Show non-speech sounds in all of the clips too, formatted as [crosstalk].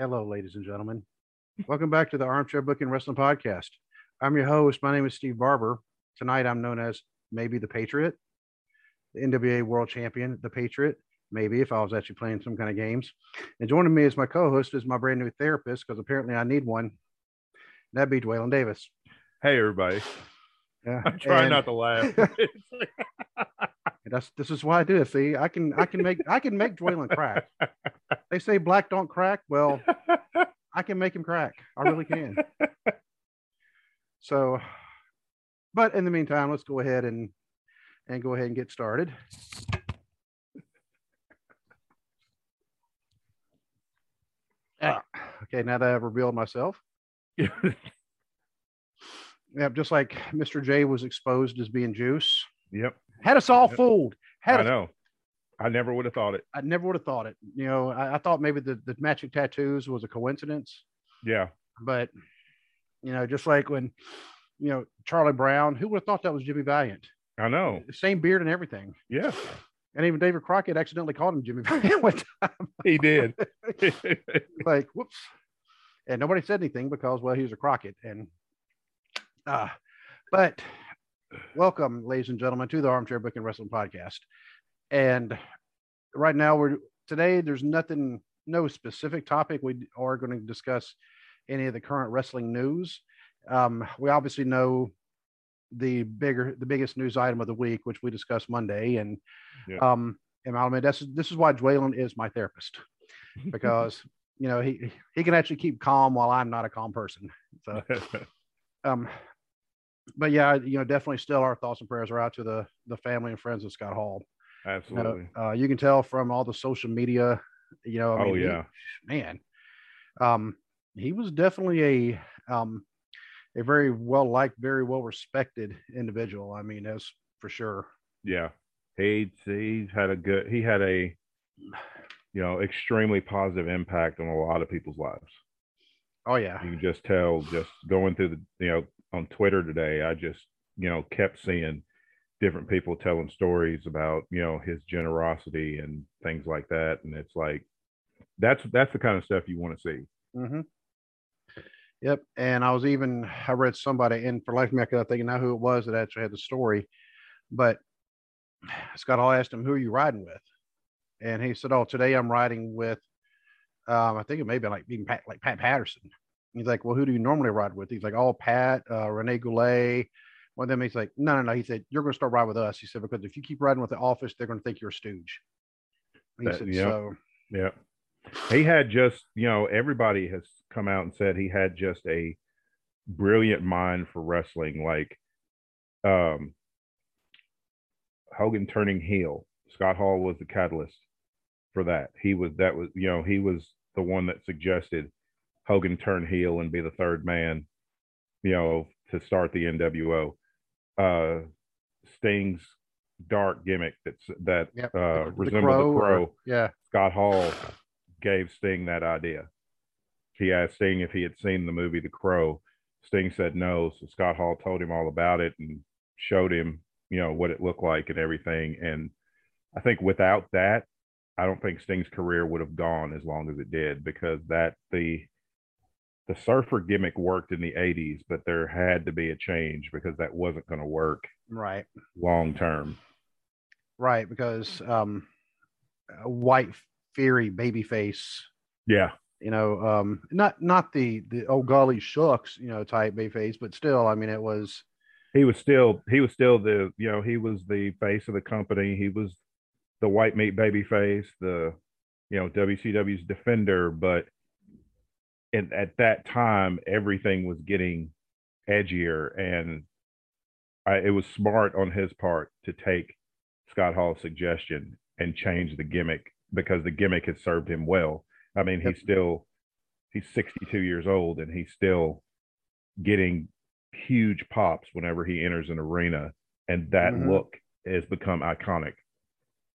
Hello, ladies and gentlemen. Welcome back to the Armchair Booking Wrestling Podcast. I'm your host. My name is Steve Barber. Tonight I'm known as maybe the Patriot the NWA World Champion, the Patriot, maybe if I was actually playing some kind of games. And joining me as my co-host is my brand new therapist because apparently I need one. That'd be Dwaylen Davis. Hey everybody. Yeah, I'm trying and not to laugh. [laughs] [laughs] That's this is why I do it. See, I can I can make I can make Dwaylen crack. They say black don't crack. Well, [laughs] I can make him crack. I really can. So, but in the meantime, let's go ahead and and go ahead and get started. Ah, okay, now that I've revealed myself. Yeah, just like Mr. J was exposed as being juice. yep. Had us all Yep. fooled. Had I us, know. I never would have thought it. I never would have thought it. You know, I, I thought maybe the, the matching tattoos was a coincidence, Yeah. but you know, just like when, you know, Charlie Brown, who would have thought that was Jimmy Valiant? I know. Same beard and everything. Yeah. And even David Crockett accidentally called him Jimmy [laughs] Valiant one time. He did. [laughs] like, whoops. And nobody said anything because, well, he was a Crockett. And, uh, but welcome, ladies and gentlemen, to the Armchair Booking Wrestling Podcast. And right now, we're today, there's nothing, no specific topic. We are going to discuss any of the current wrestling news. Um, we obviously know the bigger, the biggest news item of the week, which we discussed Monday. And, Yeah. um, and admit, this is, this is why Dwaylen is my therapist [laughs] because you know he he can actually keep calm while I'm not a calm person. So [laughs] um, but yeah, you know, definitely still our thoughts and prayers are out to the the family and friends of Scott Hall. You, know, Absolutely. uh, you can tell from all the social media, you know. I Oh, mean, he- yeah. man. Um, he was definitely a um a very well liked, very well respected individual. I mean, as for sure. Yeah. He he's had a good he had a you know extremely positive impact on a lot of people's lives. Oh yeah, You can just tell just going through the you know on Twitter today, I just you know kept seeing different people telling stories about you know his generosity and things like that, and it's like that's that's the kind of stuff you want to see. Mm-hmm. Yep. And I was even I read somebody in for life me I think now who it was that actually had the story, but Scott Hall asked him, "Who are you riding with?" And he said, "Oh, today I'm riding with, um, I think it may be like even Pat, like Pat Patterson." He's like, "Well, who do you normally ride with?" He's like, "Oh, Pat, uh, Rene Goulet." One of them, he's like, "No, no, no." He said, "You're going to start riding with us." He said, "Because if you keep riding with the office, they're going to think you're a stooge." He That- said, yep. "So." Yeah. He had just, you know, everybody has come out and said he had just a brilliant mind for wrestling. Like um Hogan turning heel. Scott Hall was the catalyst for that. He was that was, you know, he was the one that suggested Hogan turn heel and be the third man, you know, to start the NWO. Uh Sting's dark gimmick that's that Yep. uh the resembled Crow the or- crow. yeah. Scott Hall gave Sting that idea. He asked Sting if he had seen the movie The Crow. Sting said no. So Scott Hall told him all about it and showed him, you know, what it looked like and everything. And I think without that, I don't think Sting's career would have gone as long as it did because that the the surfer gimmick worked in the 80s, but there had to be a change because that wasn't going to work Right. long term. Right, because um, white fiery baby face, Yeah. you know, um, not not the the oh golly shucks, you know, type baby face, but still, I mean, it was he was still he was still the you know he was the face of the company he was the white meat baby face the you know wcw's defender but and at that time everything was getting edgier and I, it was smart on his part to take scott hall's suggestion and change the gimmick because the gimmick has served him well. I mean, he's still he's 62 years old and he's still getting huge pops whenever he enters an arena, and that Mhm. look has become iconic.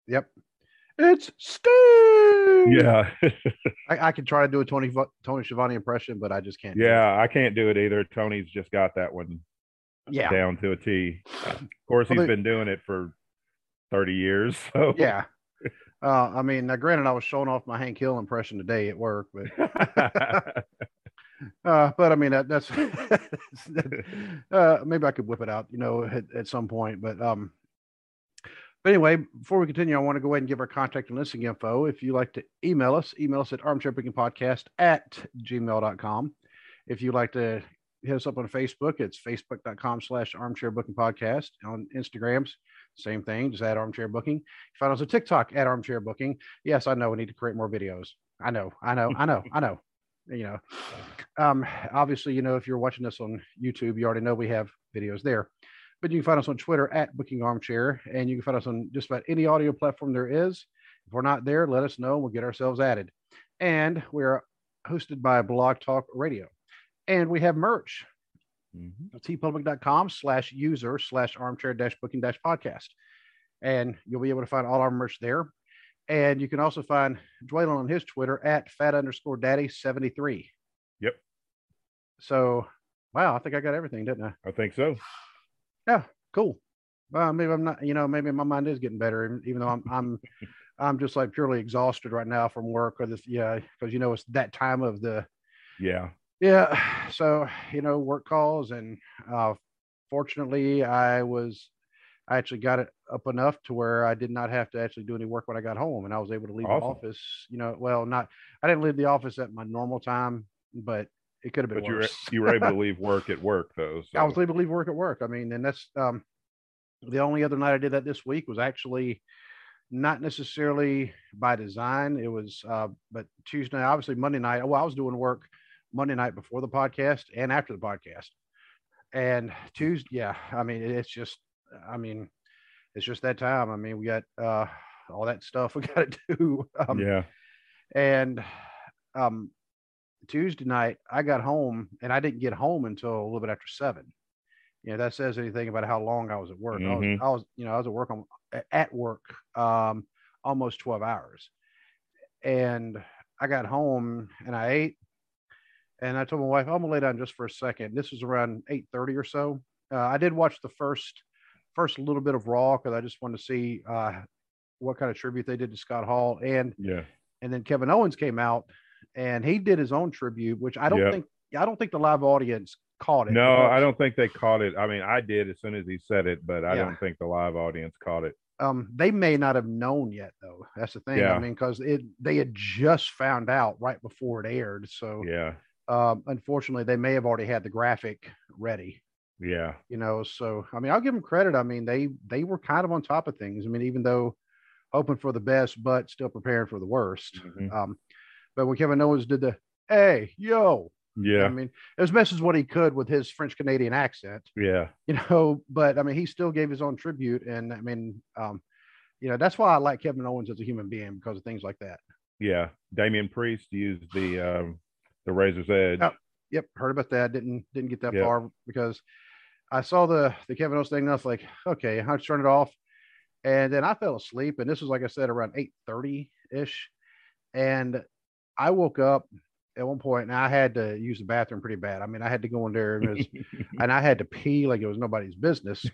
Yep. It's Steve. Yeah, [laughs] I, I could try to do a Tony Tony Schiavone impression, but I just can't. yeah, I can't do it either. Tony's just got that one Yeah. down to a T. Of course, he's they- been doing it for 30 years. So Yeah. [laughs] Uh, I mean, now granted, I was showing off my Hank Hill impression today at work, but [laughs] uh, but I mean that, that's uh, maybe I could whip it out, you know, at, at some point. But um, but anyway, before we continue, I want to go ahead and give our contact and listing info. If you like to email us, email us at armchairbookingpodcast at gmail.com. If you like to hit us up on Facebook, it's facebook.com slash armchair booking podcast. On Instagrams, same thing, just add armchair booking. Find us on TikTok at armchair booking. Yes, I know we need to create more videos. I know, I know, I know, I know. [laughs] You know, um, obviously, you know, if you're watching this on YouTube, you already know we have videos there. But you can find us on Twitter at Booking Armchair, and you can find us on just about any audio platform there is. If we're not there, let us know. and We'll get ourselves added. And we're hosted by Blog Talk Radio. And we have merch Mhm. teepublic.com slash user slash armchair dash booking dash podcast. And you'll be able to find all our merch there. And you can also find Dwaylen on his Twitter at fat underscore daddy 73. Yep. So, wow, I think I got everything, didn't I? I think so. Yeah, cool. Well, maybe I'm not, you know, maybe my mind is getting better, even- though I'm, I'm, [laughs] I'm just like purely exhausted right now from work or this, yeah, because you know it's that time of the, Yeah. yeah. So, you know, work calls and uh fortunately I was I actually got it up enough to where I did not have to actually do any work when I got home and I was able to leave Awesome. the office, you know, well not I didn't leave the office at my normal time, but it could have been But you were you were able to [laughs] leave work at work though. So. I was able to leave work at work. I mean, and that's um the only other night I did that this week was actually not necessarily by design. It was uh but Tuesday, obviously Monday night. Well, I was doing work Monday night before the podcast and after the podcast. And Tuesday, yeah, I mean, it's just I mean, it's just that time. I mean, we got uh all that stuff [laughs] we got to do. Um, yeah. and um Tuesday night I got home and I didn't get home until a little bit after seven. You know, that says anything about how long I was at work. I was Mhm. I was, you know, I was at work on at work um almost 12 hours. And I got home and I ate and I told my wife, I'm gonna lay down just for a second. This was around 8:30 or so. Uh, I did watch the first first little bit of Raw because I just wanted to see uh, what kind of tribute they did to Scott Hall. And Yeah. and then Kevin Owens came out and he did his own tribute, which I don't Yep. think I don't think the live audience caught it. No, I don't think they caught it. I mean, I did as soon as he said it, but I Yeah. don't think the live audience caught it. Um, they may not have known yet though. That's the thing. Yeah. I mean, because it they had just found out right before it aired. So Yeah. um, unfortunately, they may have already had the graphic ready. Yeah. You know, so I mean, I'll give them credit. I mean, they they were kind of on top of things. I mean, even though hoping for the best, but still preparing for the worst. Mhm. Um, but when Kevin Owens did the hey yo, yeah. I mean, as best as what he could with his French Canadian accent, Yeah. you know, but I mean, he still gave his own tribute. And I mean, um, you know, that's why I like Kevin Owens as a human being because of things like that. Yeah. Damian Priest used the um the razor's edge. Oh. Yep. Heard about that. Didn't, didn't get that Yep. far because I saw the, the Kevin Owens thing. And I was like, okay, I turned it off. And then I fell asleep. And this was, like I said, around 830 ish. And I woke up at one point and I had to use the bathroom pretty bad. I mean, I had to go in there and, was, [laughs] and I had to pee like it was nobody's business.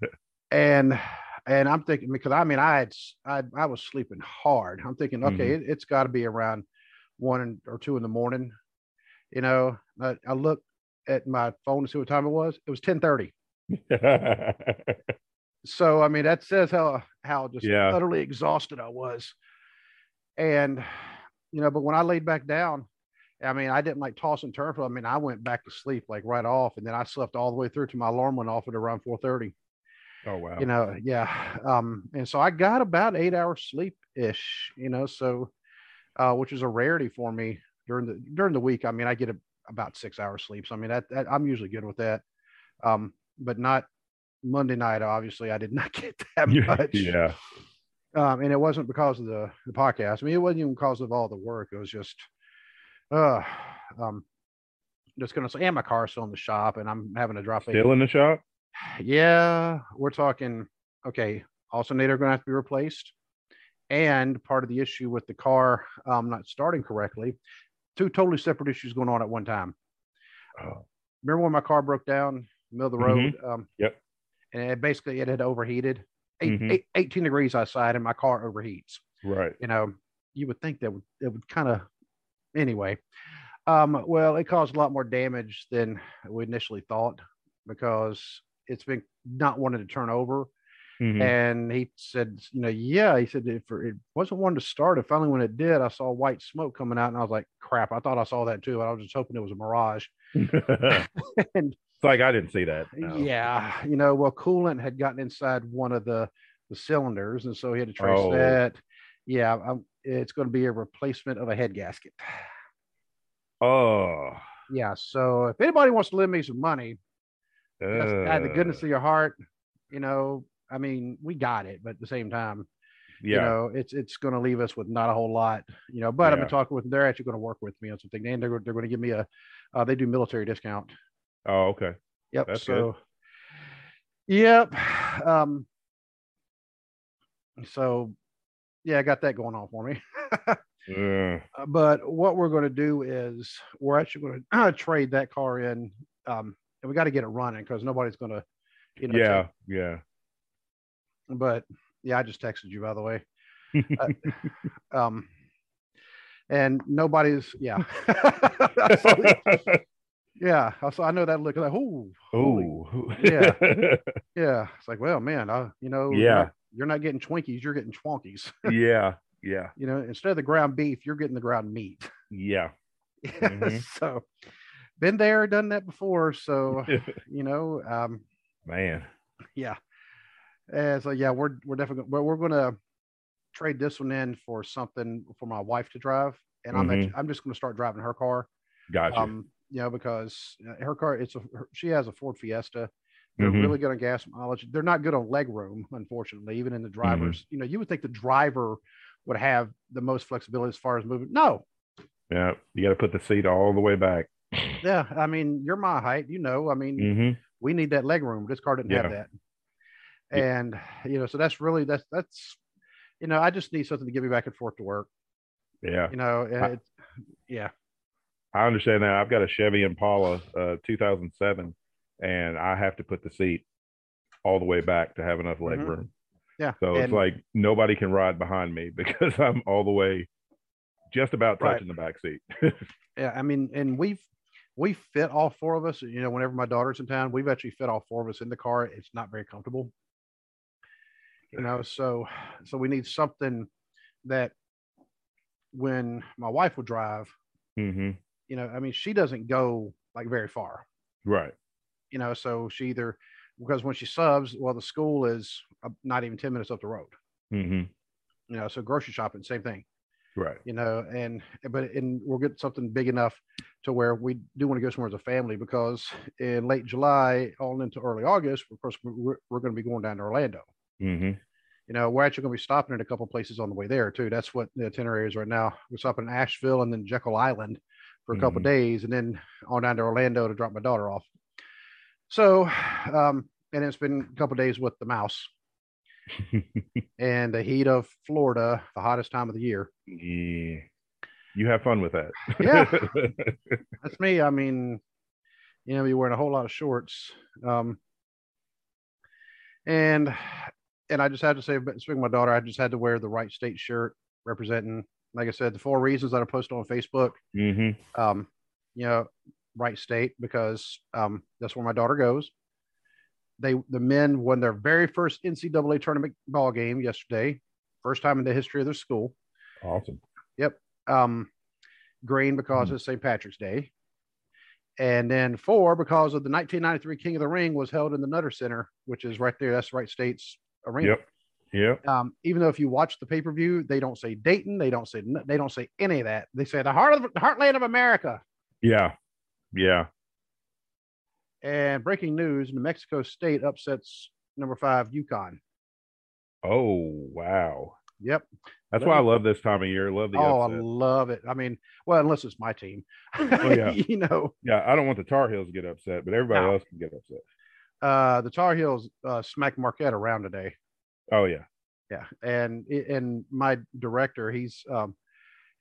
[laughs] and and I'm thinking because I mean I had I I was sleeping hard. I'm thinking okay, mm-hmm. it, it's got to be around one or two in the morning. You know, I, I looked at my phone to see what time it was. It was 10:30. [laughs] So I mean that says how how just Yeah. utterly exhausted I was. And you know, but when I laid back down, I mean I didn't like toss and turn. For, I mean I went back to sleep like right off, and then I slept all the way through to my alarm went off at around 4:30 oh wow. you know yeah um and so i got about eight hours sleep ish you know so uh which is a rarity for me during the during the week i mean i get a, about six hours sleep so i mean that, that i'm usually good with that um but not monday night obviously i did not [laughs] get that much yeah. Um, and it wasn't because of the, the podcast. I mean, it wasn't even because of all the work. It was just, uh, um, just gonna say, and my car's still in the shop, and I'm having to drop Still in the shop? Yeah, we're talking. Okay, alternator going to have to be replaced, and part of the issue with the car um, not starting correctly, two totally separate issues going on at one time. Oh. Remember when my car broke down in the middle of the road? Um, Yep. And it basically it had overheated. Eight, Mhm. eight, 18 degrees outside, and my car overheats. Right. You know, you would think that would it would kind of anyway. Um, well, it caused a lot more damage than we initially thought because it's been not wanting to turn over. Mhm. And he said, you know, yeah, he said if it wasn't wanting to start. And finally, when it did, I saw white smoke coming out, and I was like, crap, I thought I saw that too. But I was just hoping it was a mirage. [laughs] [laughs] and like I didn't see that. no. yeah, you know, well, coolant had gotten inside one of the the cylinders, and so he had to trace Oh. that. Yeah, um, it's going to be a replacement of a head gasket. Oh. Yeah, so if anybody wants to lend me some money, just out of the goodness uh, of your heart, you know, I mean, we got it, but at the same time, yeah. you know, it's it's going to leave us with not a whole lot, you know. But I've Yeah. been talking with them; they're actually going to work with me on something, and they're they're going to give me a, uh, they do military discount. Oh, okay. Yep. That's good. so, yep. Um. So, yeah, I got that going on for me. Uh, [laughs] Uh, but what we're going to do is we're actually going to [clears throat] trade that car in, um, and we got to get it running because nobody's going to, you know. yeah. Yeah. but yeah, I just texted you by the way. [laughs] Um, and nobody's, yeah, [laughs] yeah. So I know that look like, oh, Oh. Yeah. [laughs] yeah. It's like, well, man, I, you know, you're Yeah. not- you're not getting Twinkies, you're getting Twonkies. [laughs] yeah. Yeah. you know, instead of the ground beef, you're getting the ground meat. [laughs] Yeah. Mhm. so, been there, done that before. So, you know, um, Man. yeah. And so, yeah, we're we're definitely but we're gonna trade this one in for something for my wife to drive, and I'm Mhm. actually, I'm just gonna start driving her car. Gotcha. Um, you know, because uh, her car, it's a her, she has a Ford Fiesta. They're Mhm. really good on gas mileage. They're not good on leg room, unfortunately. Even in the Mm-hmm. drivers, you know, you would think the driver would have the most flexibility as far as moving. No, yeah. You got to put the seat all the way back. yeah, I mean, you're my height, you know. I mean, hmm we need that leg room. This car didn't have that. And you know, so that's really that's that's you know, I just need something to get me back and forth to work. Yeah. You know, I- yeah, I understand that. I've got a Chevy Impala, uh, 2007, and I have to put the seat all the way back to have enough leg Mhm. room. yeah. So it's like nobody can ride behind me [laughs] because I'm all the way, just about Right. touching the back seat. [laughs] yeah, I mean, and we've we fit all four of us. You know, whenever my daughter's in town, we've actually fit all four of us in the car. It's not very comfortable. You know, so so we need something that when my wife will drive, hmm you know, I mean, she doesn't go like very far. Right. You know, so she either because when she subs, well, the school is uh, not even ten minutes up the road. hmm You know, so grocery shopping, same thing. Right. you know, and but and we'll get something big enough to where we do want to go somewhere as a family because in late July, all into early August, of course, we're, we're going to be going down to Orlando. hmm You know, we're actually going to be stopping at a couple places on the way there too. That's what the itinerary is right now. We're stopping in Asheville and then Jekyll Island for a couple Mhm. days, and then on down to Orlando to drop my daughter off. So, um, and it's been a couple days with the mouse [laughs] and the heat of Florida, the hottest time of the year. yeah. You have fun with that. Yeah. [laughs] That's me. I mean, you know, you're wearing a whole lot of shorts. Um, and and I just had to say, of my daughter, I just had to wear the Wright State shirt representing, like I said, the four reasons that I posted on Facebook. hmm Um, you know, Wright State because um, that's where my daughter goes. They the men won their very first NCAA tournament ball game yesterday, first time in the history of their school. Awesome. Yep. Um, green because Mhm. it's St. Patrick's Day, and then four because of the 1993 King of the Ring was held in the Nutter Center, which is right there. That's Wright State's arena. Yep. Yep. Um, even though if you watch the pay per view, they don't say Dayton, they don't say they don't say any of that. They say the heart of the heartland of America. Yeah. Yeah. And breaking news: New Mexico State upsets number five UConn. Oh wow. Yep. That's why I love this time of year. Love the oh, upset. I love it. I mean, well, unless it's my team. Oh, yeah. [laughs] you know, Yeah, I don't want the Tar Heels to get upset, but everybody No. else can get upset. uh, the Tar Heels uh, smacked Marquette around today. Oh yeah. Yeah, and and my director, he's um,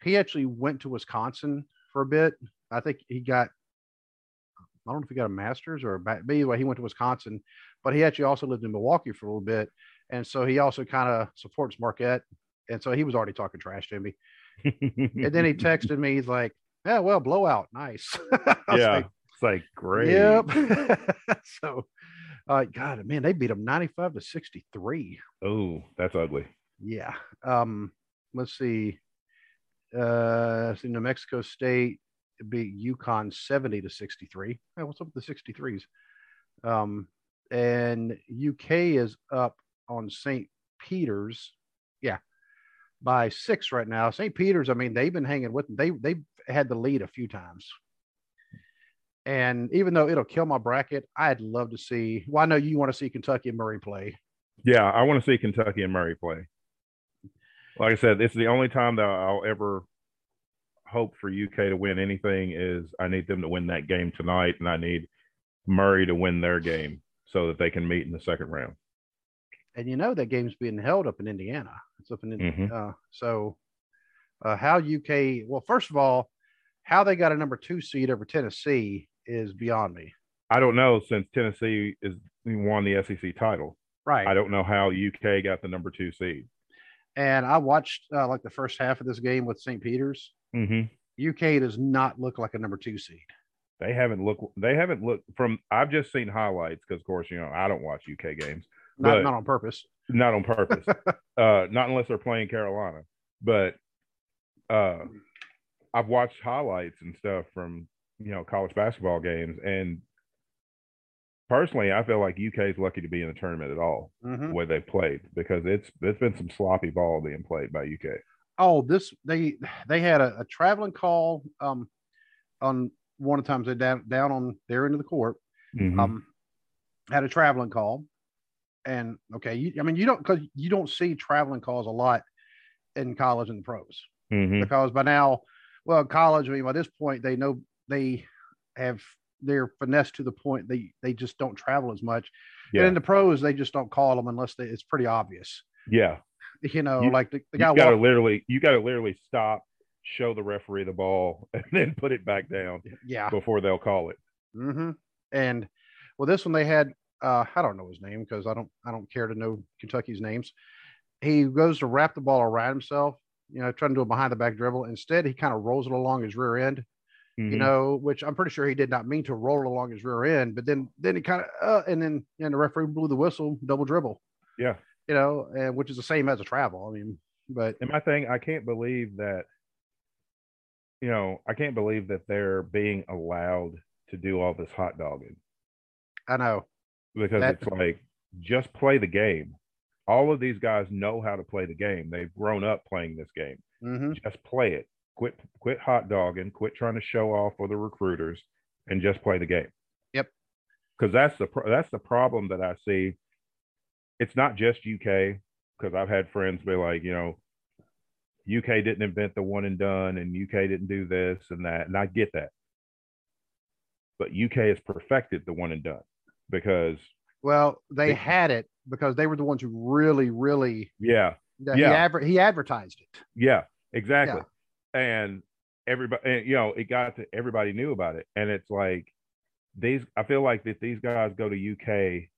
he actually went to Wisconsin for a bit. I think he got, I don't know if he got a master's or a, but anyway, he went to Wisconsin, but he actually also lived in Milwaukee for a little bit, and so he also kind of supports Marquette, and so he was already talking trash to me. And then he [laughs] texted me, he's like, "Yeah, well, blowout, nice." [laughs] Yeah. like, it's like great. Yep. [laughs] so, uh, God, man, they beat them ninety-five to sixty-three. Oh, that's ugly. Yeah. Um, let's see. Uh, see, New Mexico State beat UConn 70 to 63. Hey, what's up with the 63s? Um, and UK is up on St. Peter's. Yeah. By six right now. St. Peter's, I mean, they've been hanging with them. They they've had the lead a few times. And even though it'll kill my bracket, I'd love to see. Well, I know you want to see Kentucky and Murray play. Yeah, I want to see Kentucky and Murray play. Like I said, this is the only time that I'll ever hope for UK to win anything is I need them to win that game tonight, and I need Murray to win their game so that they can meet in the second round. and you know that game's being held up in Indiana. It's up in Mhm. uh, so uh, how UK. Well, first of all, how they got a number two seed over Tennessee is beyond me. I don't know since Tennessee is won the SEC title. Right. I don't know how UK got the number two seed. and I watched uh, like the first half of this game with St. Peter's. Mm-hmm. UK does not look like a number two seed. They haven't looked. They haven't looked from. I've just seen highlights because, of course, you know I don't watch UK games. Not, not on purpose. not on purpose [laughs] uh not unless they're playing carolina but uh i've watched highlights and stuff from you know college basketball games and personally i feel like uk is lucky to be in the tournament at all Mhm. the way they've played because it's it's been some sloppy ball being played by uk Oh, this they they had a, a traveling call um on one of the times they down down on their end of the court. Mhm. um, had a traveling call, and okay, you, I mean you don't because you don't see traveling calls a lot in college and the pros Mhm. because by now, well, college, I mean by this point they know they have they're finesse to the point they they just don't travel as much. yeah And in the pros, they just don't call them unless they, it's pretty obvious. yeah You know, You- like the, the you gotta literally you gotta literally stop show the referee the ball [laughs] and then put it back down yeah. before they'll call it Mm-hmm. And well, this one they had uh, I don't know his name because I don't I don't care to know Kentucky's names. He goes to wrap the ball around himself, you know, trying to do a behind the back dribble. Instead, he kind of rolls it along his rear end, you Mhm. know, which I'm pretty sure he did not mean to roll along his rear end. But then then he kind of uh, and then and the referee blew the whistle, double dribble, yeah you know, and which is the same as a travel. I mean, but And my thing, I can't believe that, you know, I can't believe that they're being allowed to do all this hot dogging I know. because That- it's like just play the game. All of these guys know how to play the game. They've grown up playing this game. hmm Just play it. Quit quit hot dogging. Quit trying to show off for the recruiters, and just play the game. Yep. Because that's the pro- that's the problem that I see. It's not just UK. Because I've had friends be like, you know, UK didn't invent the one and done, and UK didn't do this and that, and I get that. But UK has perfected the one and done because Well, they They- had it because they were the ones who really, really yeah, he, Yeah. adver- he advertised it. Yeah, exactly. And everybody, and, you know, it got to everybody knew about it, and it's like these. I feel like that these guys go to UK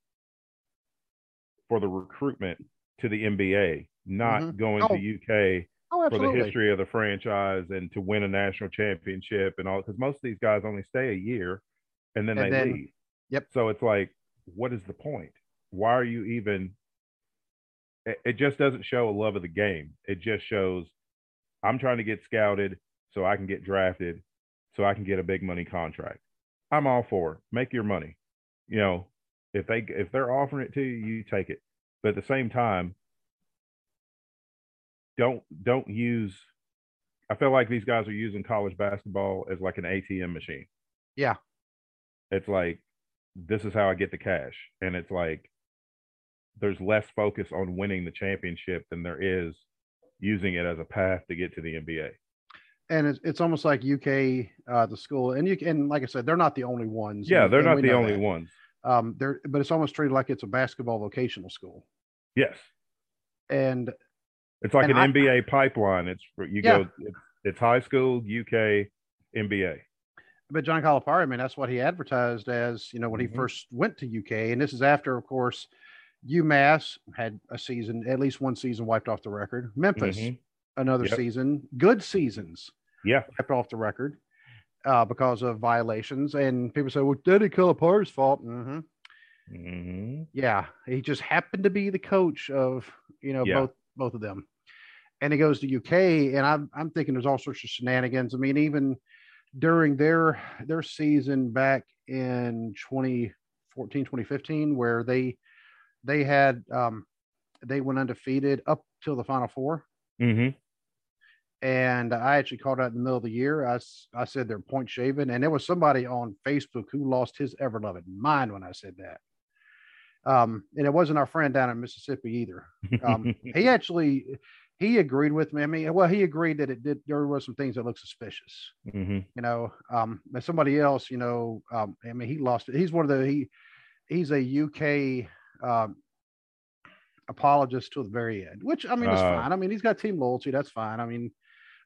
for the recruitment to the NBA, not Mhm. going Oh, to UK Oh, for the history of the franchise and to win a national championship and all. Because most of these guys only stay a year, and then And they then- leave. yep. So it's like, what is the point? Why are you even? It, it just doesn't show a love of the game. It just shows I'm trying to get scouted so I can get drafted, so I can get a big money contract. I'm all for it. Make your money. You know, if they if they're offering it to you, you take it. But at the same time, don't don't use. I feel like these guys are using college basketball as like an ATM machine. Yeah. It's like this is how I get the cash, and it's like there's less focus on winning the championship than there is using it as a path to get to the NBA. And it's, it's almost like UK, uh, the school, and you can, like I said, they're not the only ones. Yeah, and- they're and not the only that. ones. Um, they're, but it's almost treated like it's a basketball vocational school. Yes, And it's like And an I- NBA pipeline. It's for- you Yeah. go. It's, it's high school, UK, NBA. but John Calipari, I mean, that's what he advertised as, you know, when Mhm. he first went to UK. And this is after, of course, UMass had a season, at least one season wiped off the record. Memphis, Mhm. another Yep. season, good seasons Yeah, wiped off the record uh, because of violations. And people say, well, Daddy Calipari's fault. hmm hmm Yeah, he just happened to be the coach of, you know, Yeah. both both of them. And he goes to UK, and I'm I'm thinking there's all sorts of shenanigans. I mean, even during their their season back in 2014, 2015, where they they had um they went undefeated up till the final four. hmm And I actually called out in the middle of the year. I, I said they're point shaven, and there was somebody on Facebook who lost his ever loving mind when I said that. Um, and it wasn't our friend down in Mississippi either. Um, [laughs] he actually he agreed with me. I mean, well, he agreed that it did. There were some things that looked suspicious. hmm You know, um, but somebody else, you know, um, I mean, he lost it. He's one of the he he's a UK um, apologist to the very end, which I mean is Uh, fine. I mean, he's got team loyalty. That's fine. I mean,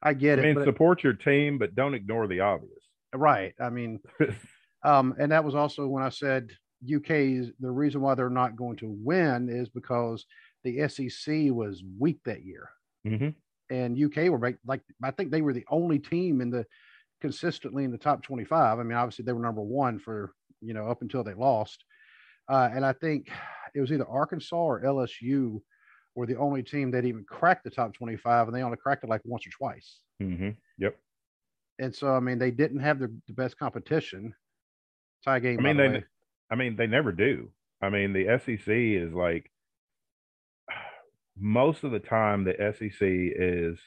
I get I it. mean, but- support your team, but don't ignore the obvious. Right. I mean, [laughs] um, and that was also when I said UK's the reason why they're not going to win is because the SEC was weak that year, hmm and UK were like, like I think they were the only team in the consistently in the top 25. I mean, obviously they were number one for you know up until they lost, uh, and I think it was either Arkansas or LSU were the only team that even cracked the top 25, and they only cracked it like once or twice. hmm Yep. And so, I mean, they didn't have the, the best competition. Tie game. I mean, the they, way. I mean, they never do. I mean, the SEC is like [sighs] most of the time the SEC is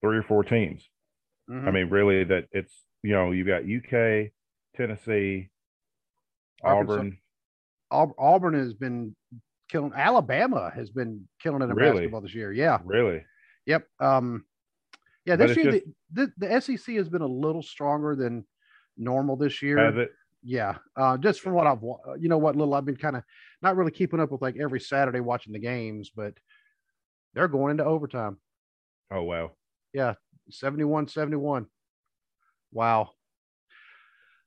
three or four teams. I Mhm. mean, really, that it's you know you got UK, Tennessee, Arkansas. Auburn. Aub- Auburn has been killing. Alabama has been killing it in Really? basketball this year. Yeah. Really, Yep. Um, yeah. This year, just- the, the, the SEC has been a little stronger than normal this year. Yeah. Uh, just from what I've, you know, what little I've been kind of not really keeping up with like every Saturday watching the games, but they're going into overtime. Oh wow. Yeah, 71 71. Wow.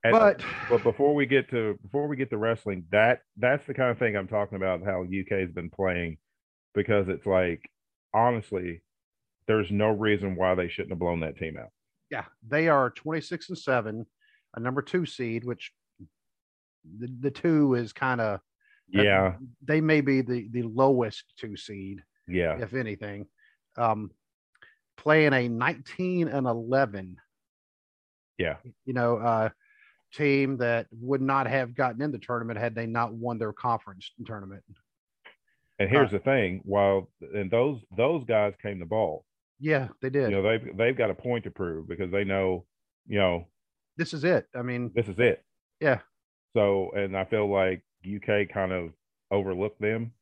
And- But but before we get to before we get to wrestling, that that's the kind of thing I'm talking about. How UK has been playing, because it's like honestly, there's no reason why they shouldn't have blown that team out. yeah, they are 26 and 7, a number two seed, which the, the two is kind of Yeah, they may be the the lowest two seed, yeah, if anything. Um playing a 19 and 11, yeah. you know, uh team that would not have gotten in the tournament had they not won their conference tournament. And here's the thing: while and those those guys came to ball, Yeah, they did. you know they've they've got a point to prove because they know, you know, this is it. I mean, this is it. Yeah. So, and I feel like UK kind of overlooked them.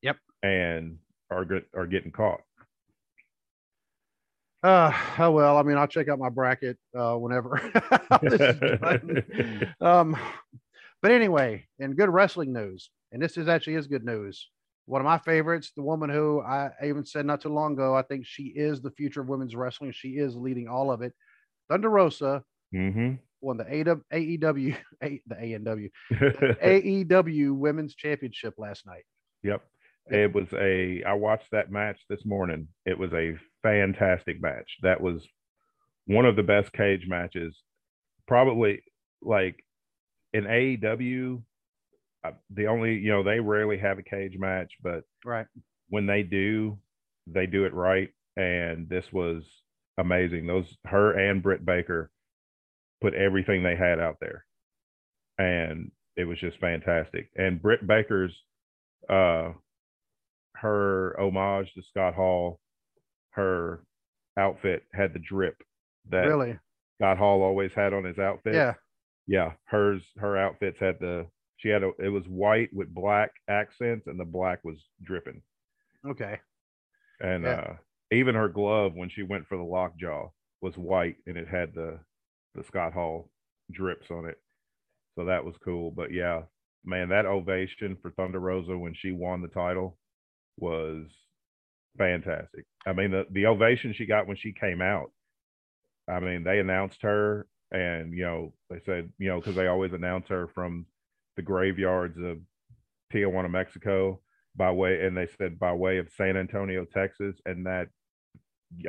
Yep. And are are getting caught. Uh, oh well, I mean, I'll check out my bracket uh, whenever. this is done. um, but anyway, in good wrestling news, and this is actually is good news. One of my favorites, the woman who I even said not too long ago, I think she is the future of women's wrestling. She is leading all of it. Thunder Rosa mm-hmm. won the AEW, AEW A, [laughs] the ANW AEW Women's Championship last night. Yep. It was a I watched that match this morning. It was a fantastic match. That was one of the best cage matches. Probably like in AEW uh, the only, you know, they rarely have a cage match, but Right. when they do, they do it right and this was amazing. Those her and Britt Baker put everything they had out there. And it was just fantastic. And Britt Baker's uh her homage to Scott Hall, her outfit had the drip that Really? Scott Hall always had on his outfit. Yeah. Yeah. Hers her outfits had the she had a it was white with black accents and the black was dripping. Okay. And Yeah. uh even her glove when she went for the lockjaw was white and it had the the Scott Hall drips on it. So that was cool. But yeah, man, that ovation for Thunder Rosa when she won the title was fantastic. I mean, the, the ovation she got when she came out. I mean, they announced her and you know, they said, you know, because they always announce her from the graveyards of Tijuana, Mexico by way and they said by way of San Antonio, Texas, and that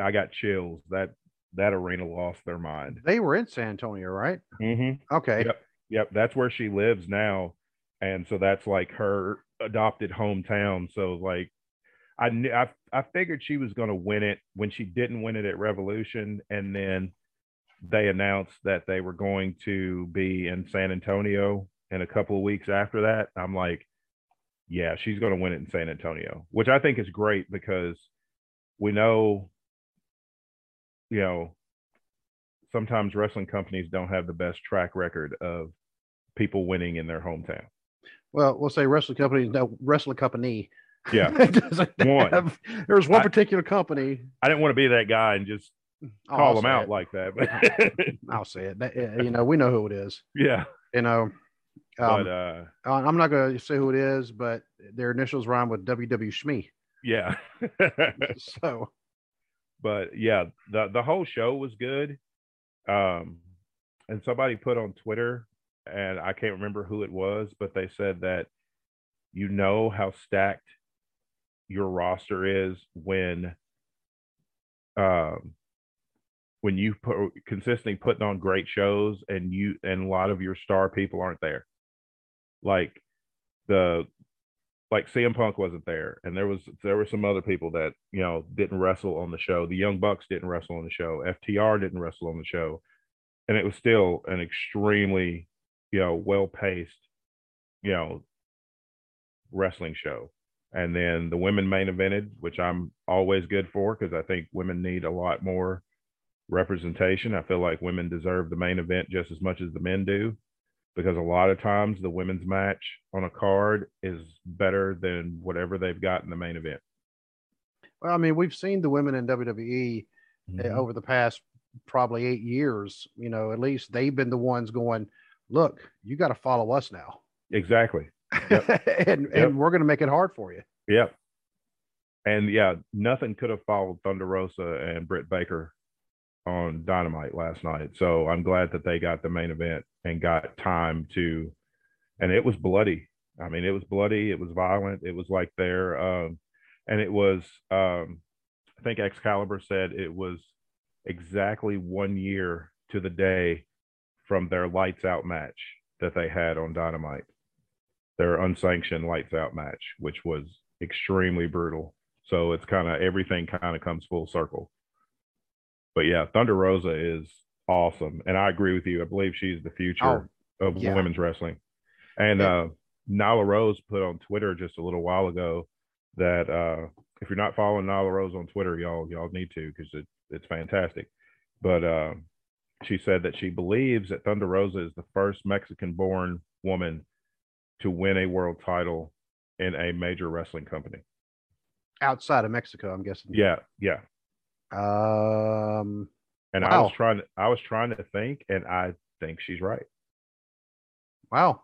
I got chills. That that arena lost their mind. They were in San Antonio, right? Mm-hmm. Okay. Yep. Yep. That's where she lives now. And so that's like her adopted hometown. So like I knew I, I figured she was going to win it when she didn't win it at Revolution. And then they announced that they were going to be in San Antonio in a couple of weeks after that. I'm like, yeah, she's going to win it in San Antonio, which I think is great because we know you know, sometimes wrestling companies don't have the best track record of people winning in their hometown. Well, we'll say wrestling companies, no wrestling company. Yeah, [laughs] one. Have, there's one I, particular company. I didn't want to be that guy and just oh, call I'll them out it. like that. But [laughs] I'll say it. You know, we know who it is. Yeah. You know, um, but uh, I'm not going to say who it is, but their initials rhyme with WW Schmee. Yeah. [laughs] so but yeah, the the whole show was good. Um, and somebody put on Twitter, and I can't remember who it was, but they said that you know how stacked your roster is when um when you put consistently putting on great shows and you and a lot of your star people aren't there like the like CM Punk wasn't there, and there was there were some other people that you know didn't wrestle on the show. The Young Bucks didn't wrestle on the show. FTR didn't wrestle on the show, and it was still an extremely you know well paced you know wrestling show. And then the women main evented, which I'm always good for because I think women need a lot more representation. I feel like women deserve the main event just as much as the men do because a lot of times the women's match on a card is better than whatever they've got in the main event. Well, I mean, we've seen the women in WWE eh, mm-hmm. over the past probably eight years. You know, at least they've been the ones going, look, you got to follow us now. Exactly. Yep. [laughs] and yep. and we're going to make it hard for you. Yep. And yeah, nothing could have followed Thunder Rosa and Britt Baker on Dynamite last night. So I'm glad that they got the main event and got time to, and it was bloody. I mean, it was bloody. It was violent. It was like there, um, and it was. Um, I think Excalibur said it was exactly one year to the day from their lights out match that they had on Dynamite, their unsanctioned lights out match, which was extremely brutal. So it's kind of everything kind of comes full circle but yeah, Thunder Rosa is awesome, and I agree with you. I believe she's the future oh, of yeah. women's wrestling. And yeah. uh, Nyla Rose put on Twitter just a little while ago that uh, if you're not following Nyla Rose on Twitter, y'all y'all need to because it, it's fantastic. But uh, she said that she believes that Thunder Rosa is the first Mexican-born woman to win a world title in a major wrestling company outside of Mexico. I'm guessing. Yeah, yeah, um, and wow. I was trying to, I was trying to think, and I think she's right. Wow.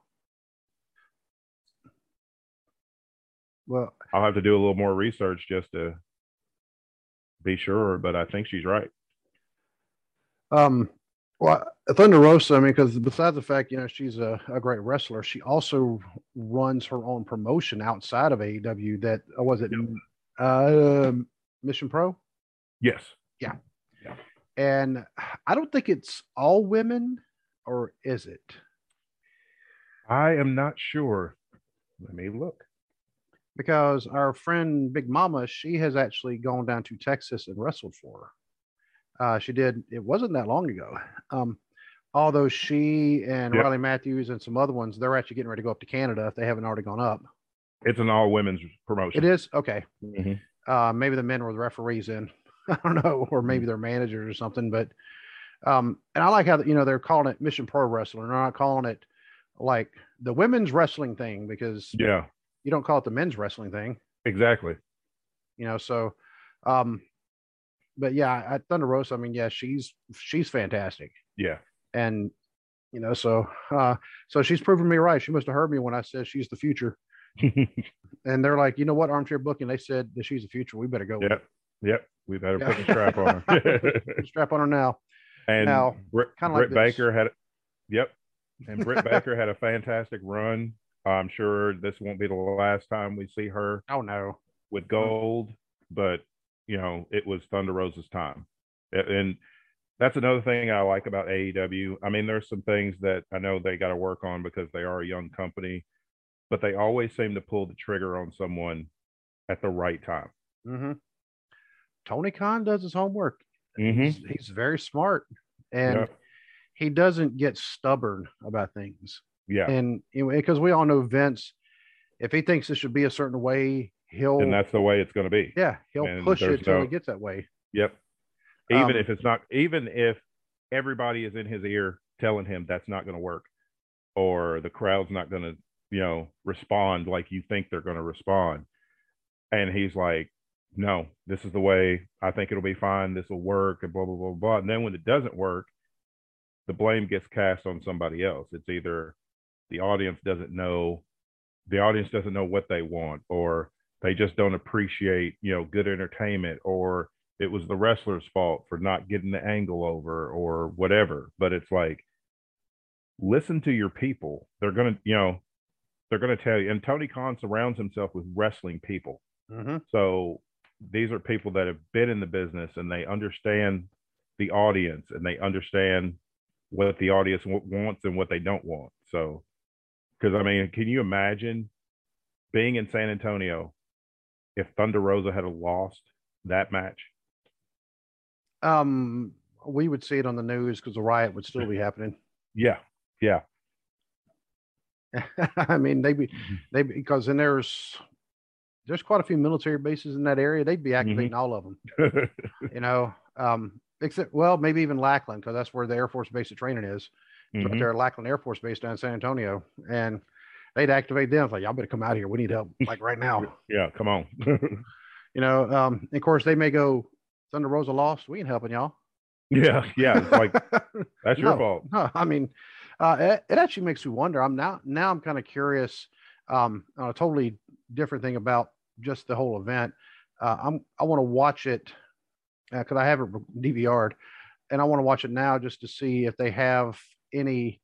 Well, I'll have to do a little more research just to be sure, but I think she's right. Um, well, Thunder Rosa, I mean, because besides the fact, you know, she's a, a great wrestler, she also runs her own promotion outside of AEW that, uh, was it, uh, Mission Pro? Yes. Yeah. Yeah. And I don't think it's all women, or is it? I am not sure. Let me look. Because our friend Big Mama, she has actually gone down to Texas and wrestled for her. Uh, she did. It wasn't that long ago. Um, although she and yep. Riley Matthews and some other ones, they're actually getting ready to go up to Canada if they haven't already gone up. It's an all women's promotion. It is okay. Mm-hmm. Uh, maybe the men were the referees in. [laughs] I don't know, or maybe mm. their managers or something. But um, and I like how you know they're calling it Mission Pro Wrestling. They're not calling it like the women's wrestling thing because yeah, you don't call it the men's wrestling thing. Exactly. You know, so um, but yeah, at Thunder Rosa, I mean, yeah, she's she's fantastic, Yeah. and you know, so uh, so she's proven me right. She must have heard me when I said she's the future, [laughs] and they're like, you know what, armchair booking. They said that she's the future. We better go. yep. Yep. We better Yeah. put the strap on her. [laughs] Strap on her now. and Now, Britt, kinda like Britt Baker had, yep. And Britt Baker had a fantastic run. I'm sure this won't be the last time we see her Oh no. with gold, but you know, it was Thunder Rosa's time. And that's another thing I like about AEW. I mean, there's some things that I know they got to work on because they are a young company, but they always seem to pull the trigger on someone at the right time. hmm Tony Khan does his homework. Mm-hmm. He's, he's very smart, and he doesn't get stubborn about things. Yeah. And because we all know Vince, if he thinks it should be a certain way, he'll And that's the way it's going to be. yeah he'll and push it till no- it gets that way. Yep. Even Um, if it's not, even if everybody is in his ear telling him that's not going to work, or the crowd's not going to, you know, respond like you think they're going to respond, and he's like, "No, this is the way. I think it'll be fine. This will work," and blah blah blah blah. And then when it doesn't work, the blame gets cast on somebody else. It's either the audience doesn't know, the audience doesn't know what they want, or they just don't appreciate, you know, good entertainment, or it was the wrestler's fault for not getting the angle over or whatever. But it's like, listen to your people. They're gonna, you know, they're gonna tell you. And Tony Khan surrounds himself with wrestling people. hmm So these are people that have been in the business and they understand the audience and they understand what the audience wants and what they don't want. So, because I mean, can you imagine being in San Antonio if Thunder Rosa had lost that match? Um, we would see it on the news because the riot would still be happening. Yeah, yeah, [laughs] I mean, they be Mm-hmm. they because then there's there's quite a few military bases in that area. They'd Mm-hmm. be activating all of them. [laughs] you know, um, except well, maybe even Lackland because that's where the Air Force base of training is. Right Mhm. there at Lackland Air Force Base down in San Antonio, and they'd activate them. It's like y'all better come out here. We need help like right now. [laughs] yeah. Come on. [laughs] You know, um, and of course they may go Thunder Rosa lost. We ain't helping y'all. yeah, yeah. Like [laughs] that's your No, fault. No, I mean, uh, it, it actually makes me wonder. I'm now now I'm kind of curious um, on a totally different thing about just the whole event. Uh, I'm I want to watch it because I have it DVR'd, and I want to watch it now just to see if they have any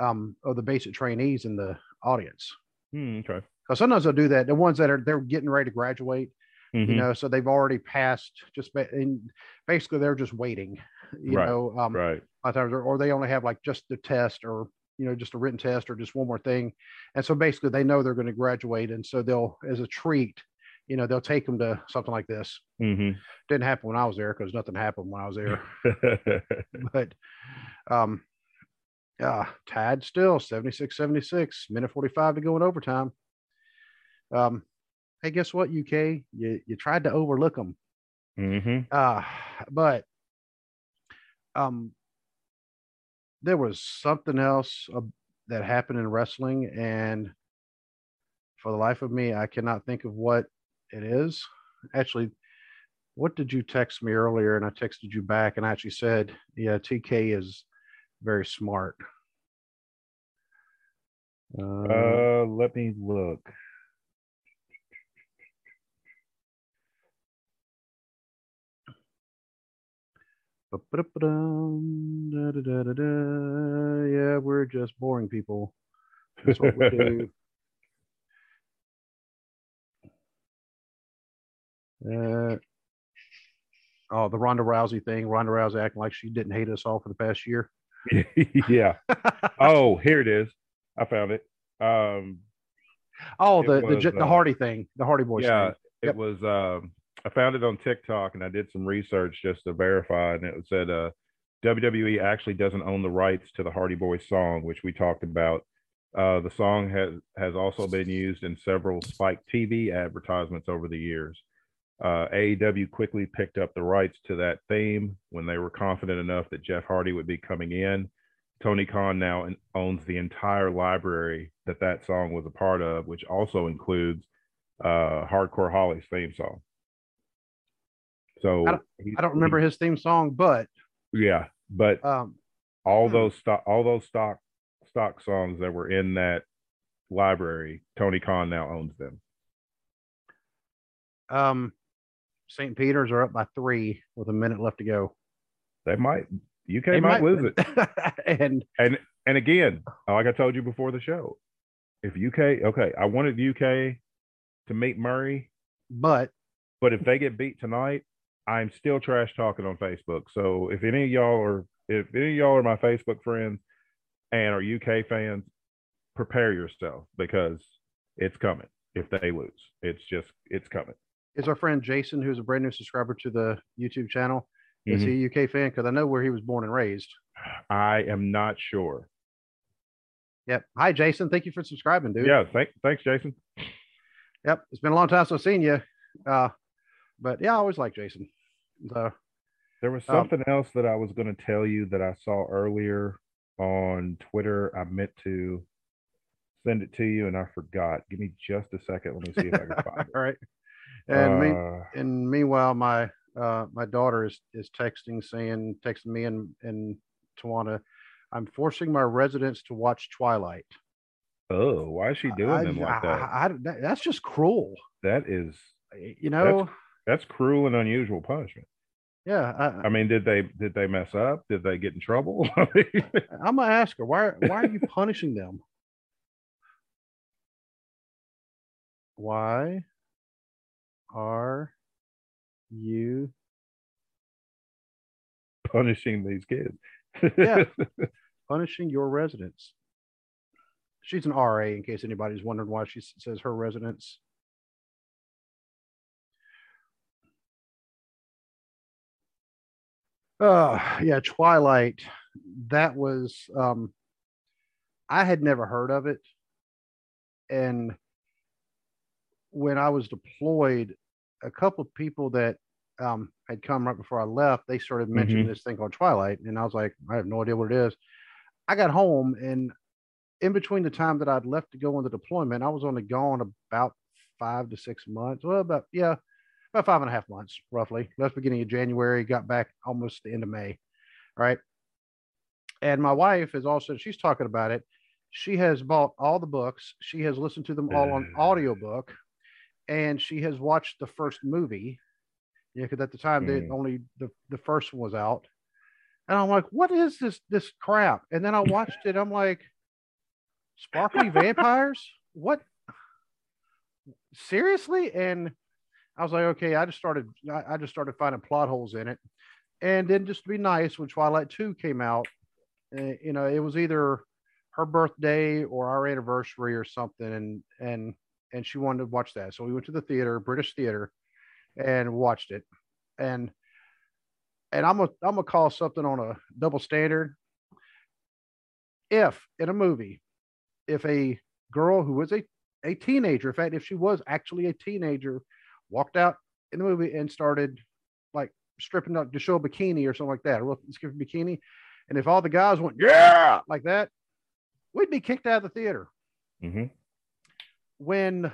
um, of the basic trainees in the audience. Hmm, okay. Because sometimes they'll do that. The ones that are they're getting ready to graduate, you Mhm. know, so they've already passed. Just ba- and basically they're just waiting. You Right, know, um, Right. a lot of times, or, they only have like just the test or you know just a written test or just one more thing and so basically they know they're going to graduate and so they'll as a treat you know they'll take them to something like this hmm didn't happen when i was there because nothing happened when i was there [laughs] but um yeah tied still 76 76 minute 45 to go in overtime. Um hey guess what uk you you tried to overlook them Mm-hmm. uh but um there was something else uh, that happened in wrestling and for the life of me i cannot think of what it is. Actually what did you text me earlier and i texted you back and i actually said yeah tk is very smart uh, Uh, let me look. Yeah, we're just boring people. That's what we do. [laughs] Uh, oh, the Ronda Rousey thing. Ronda Rousey acting like she didn't hate us all for the past year. [laughs] yeah. [laughs] Oh, here it is. I found it. Um, oh, the the, was, J- the uh, Hardy thing, the Hardy Boys yeah, thing. it was. Um, I found it on TikTok, and I did some research just to verify, and it said uh, WWE actually doesn't own the rights to the Hardy Boys song, which we talked about. Uh, the song has has also been used in several Spike TV advertisements over the years. Uh, AEW quickly picked up the rights to that theme when they were confident enough that Jeff Hardy would be coming in. Tony Khan now owns the entire library that that song was a part of, which also includes uh, Hardcore Holly's theme song. So I don't, he- I don't remember his theme song, but yeah, but um, all Hmm. those stock all those stock stock songs that were in that library, Tony Khan now owns them. um, St. Peter's are up by three with a minute left to go. They might UK They might, lose it. [laughs] and and And again, like I told you before the show, if UK okay, I wanted UK to meet Murray, but but if they get beat tonight, I'm still trash talking on Facebook. So if any of y'all are if any of y'all are my Facebook friends and are UK fans, prepare yourself because it's coming if they lose. It's just it's coming. Is our friend Jason, who's a brand new subscriber to the YouTube channel, is Mhm. he a UK fan? Because I know where he was born and raised. I am not sure. Yep. Hi, Jason. Thank you for subscribing, dude. Yeah, thank, thanks, Jason. Yep. It's been a long time since I've seen you. Uh, but yeah, I always like Jason. So There was Um, something else that I was going to tell you that I saw earlier on Twitter. I meant to send it to you and I forgot. Give me just a second. Let me see if I can find [laughs] it. all right. And me, Uh, and meanwhile, my uh, my daughter is is texting, saying, texting me and and Tawana, I'm forcing my residents to watch Twilight. oh, why is she doing I- them like that? I- I- that- that's just cruel. That is You know. that's cruel and unusual punishment. yeah. I, I mean, did they did they mess up? Did they get in trouble? [laughs] I'm gonna ask her why. Why are you punishing them? [laughs] Why are you punishing these kids? Yeah. [laughs] punishing your residents? She's an RA, in case anybody's wondering why she says her residents. Uh, yeah, Twilight. That was um I had never heard of it. And when I was deployed, a couple of people that um, had come right before I left, they started mentioning this thing called Twilight. And I was like, I have no idea what it is. I got home and in between the time that I'd left to go on the deployment, I was only gone about five to six months. Well, about yeah, about five and a half months roughly. Left beginning of January, got back almost the end of May. Right. And my wife is also she's talking about it. She has bought all the books. She has listened to them all on Uh. audiobook, and she has watched the first movie. Yeah, because at the time the Mm. only the, the first one was out. And I'm like, what is this this crap? And then I watched it. I'm like, sparkly [laughs] vampires? What? Seriously? And I was like, okay, I just started I, I just started finding plot holes in it. And then just to be nice, when Twilight 2 came out, uh, you know, it was either her birthday or our anniversary or something, and and and she wanted to watch that. So we went to the theater, British theater, and watched it. And and I'm gonna I'm gonna call something on a double standard. If in a movie, if a girl who was a a teenager, in fact, if she was actually a teenager, walked out in the movie and started like stripping up to show a bikini or something like that, a real skip bikini, and if all the guys went yeah like that, we'd be kicked out of the theater. hmm When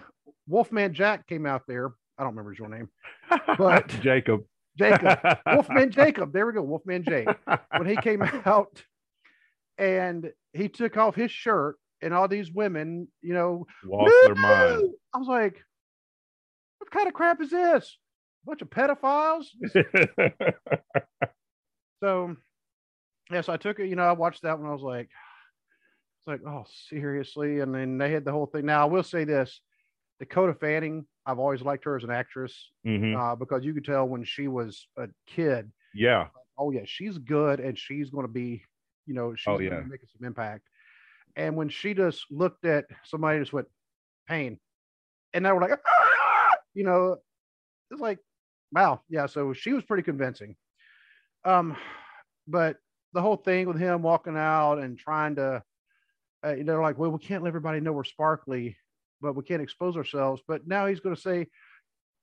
Wolfman Jack came out there, I don't remember his real name, [laughs] But- Jacob. Jacob, [laughs] Wolfman Jacob, there we go, Wolfman Jake. When he came out and he took off his shirt, and all these women, you know, Lost their mind. I was like, what kind of crap is this? A bunch of pedophiles? [laughs] So, yeah, so I took it, you know, I watched that one. I was like, it's like, oh, seriously. And then they had the whole thing. Now, I will say this Dakota Fanning, I've always liked her as an actress Mhm. uh, because you could tell when she was a kid, Yeah. oh, yeah, she's good and she's going to be, you know, she's Oh, going yeah. to make some impact. And when she just looked at somebody, just went, pain. And they were like, "Ah!" [laughs] you know, it's like, wow. Yeah. So she was pretty convincing. Um, but the whole thing with him walking out and trying to, uh, you know, like, well, we can't let everybody know we're sparkly, but we can't expose ourselves. But now he's going to say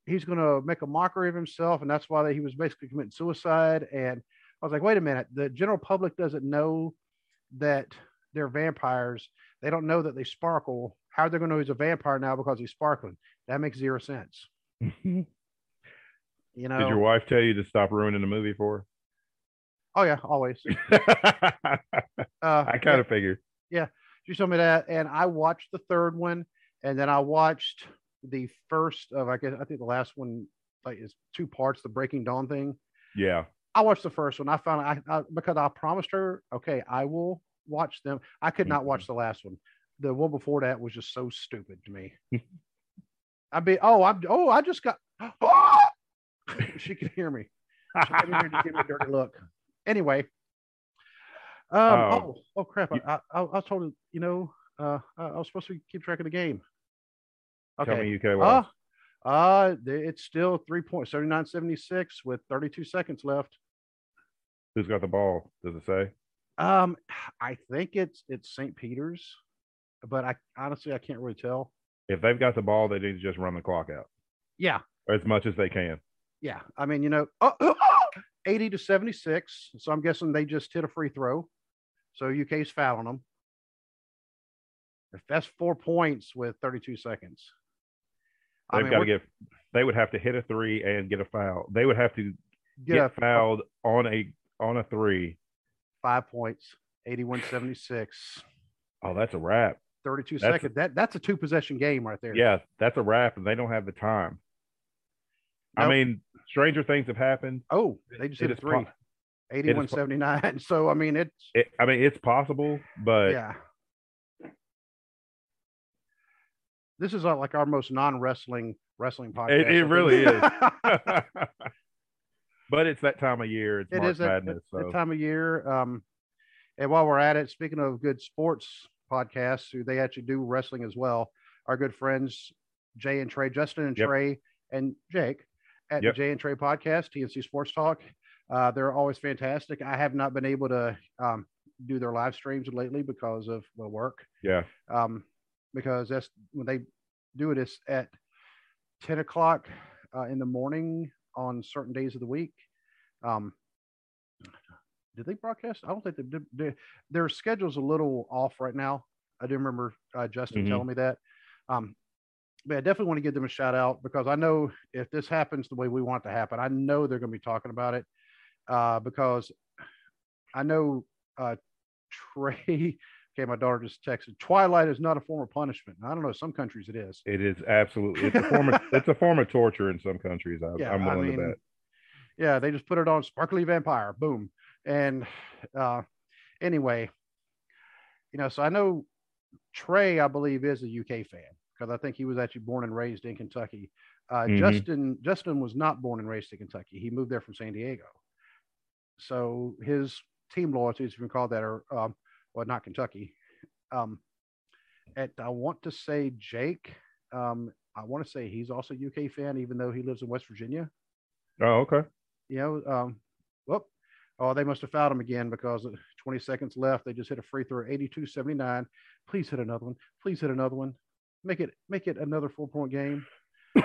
he's going to make a mockery of himself, and that's why he was basically committing suicide. And I was like, wait a minute, the general public doesn't know that they're vampires. They don't know that they sparkle. How are they going to know he's a vampire now because he's sparkling? That makes zero sense. [laughs] You know. Did your wife tell you to stop ruining the movie for oh yeah, always. [laughs] Uh, I kind of figured. She told me that, and I watched the third one, and then I watched the first of I guess I think the last one like is two parts, the Breaking Dawn thing. Yeah. I watched the first one. I found I, I because I promised her, okay, I will watch them. I could not watch the last one. The one before that was just so stupid to me. [laughs] I'd be, oh, I'm, oh, I just got. [gasps] [laughs] she could hear me. She came in here to give me a dirty look. Anyway. Um, Oh. oh, oh crap! I, I, I was told, you know, uh, I I was supposed to keep track of the game. Tell Okay. me UK Uh, was. uh, th- it's still three point seventy nine seventy six with 32 seconds left. Who's got the ball? Does it say? Um, I think it's it's St. Peter's, but I honestly I can't really tell. If they've got the ball, they need to just run the clock out Yeah, as much as they can. yeah. I mean, you know, oh, [coughs] 80 to 76. So I'm guessing they just hit a free throw. So UK's fouling them. If that's four points with 32 seconds. They've mean, got to get. They would have to hit a three and get a foul. They would have to get, get, a fouled on a on a three. five points, 81 76, Oh, that's a wrap. 32 That's- seconds. That that's a two possession game right there. Yeah, that's a wrap, and they don't have the time. I mean, stranger things have happened. Oh, they just It hit a is po- three. 81 79. [laughs] So I mean it's It, I mean, it's possible, but yeah. This is uh, like our most non-wrestling wrestling podcast. it I really is. [laughs] [laughs] but it's that time of year. It's it March is that, Madness. that- that so time of year. Um, and while we're at it, speaking of good sports podcasts, who they actually do wrestling as well, our good friends Jay and Trey, Justin and Yep. Trey, and Jake at Yep. the Jay and Trey podcast, TNC Sports Talk. Uh, they're always fantastic. I have not been able to um, do their live streams lately because of well, work. yeah, um, because that's when they do it is at 10 o'clock uh, in the morning on certain days of the week. Um, did they broadcast? I don't think they did. They, their schedule's a little off right now. I do remember uh, Justin Mhm. telling me that. Um, but I definitely want to give them a shout out because I know if this happens the way we want it to happen, I know they're going to be talking about it uh, because I know uh, Trey. [laughs] Okay, my daughter just texted. Twilight is not a form of punishment. I don't know. Some countries it is. it is absolutely. It's a form of it's a form of torture in some countries. I, [laughs] Yeah, I'm I willing to bet. Yeah, they just put it on Sparkly Vampire. Boom. And uh, anyway, you know, so I know Trey, I believe, is a UK fan because I think he was actually born and raised in Kentucky. Uh, Mhm. Justin Justin was not born and raised in Kentucky. He moved there from San Diego. So his team loyalties, if you can call that, are um, well, not Kentucky. Um, and I want to say Jake. Um, I want to say he's also a UK fan, even though he lives in West Virginia Oh, okay. you know, um, whoop, oh, they must have fouled him again because 20 seconds left. They just hit a free throw, 82 79. Please hit another one. Please hit another one. Make it make it another four point game. [coughs]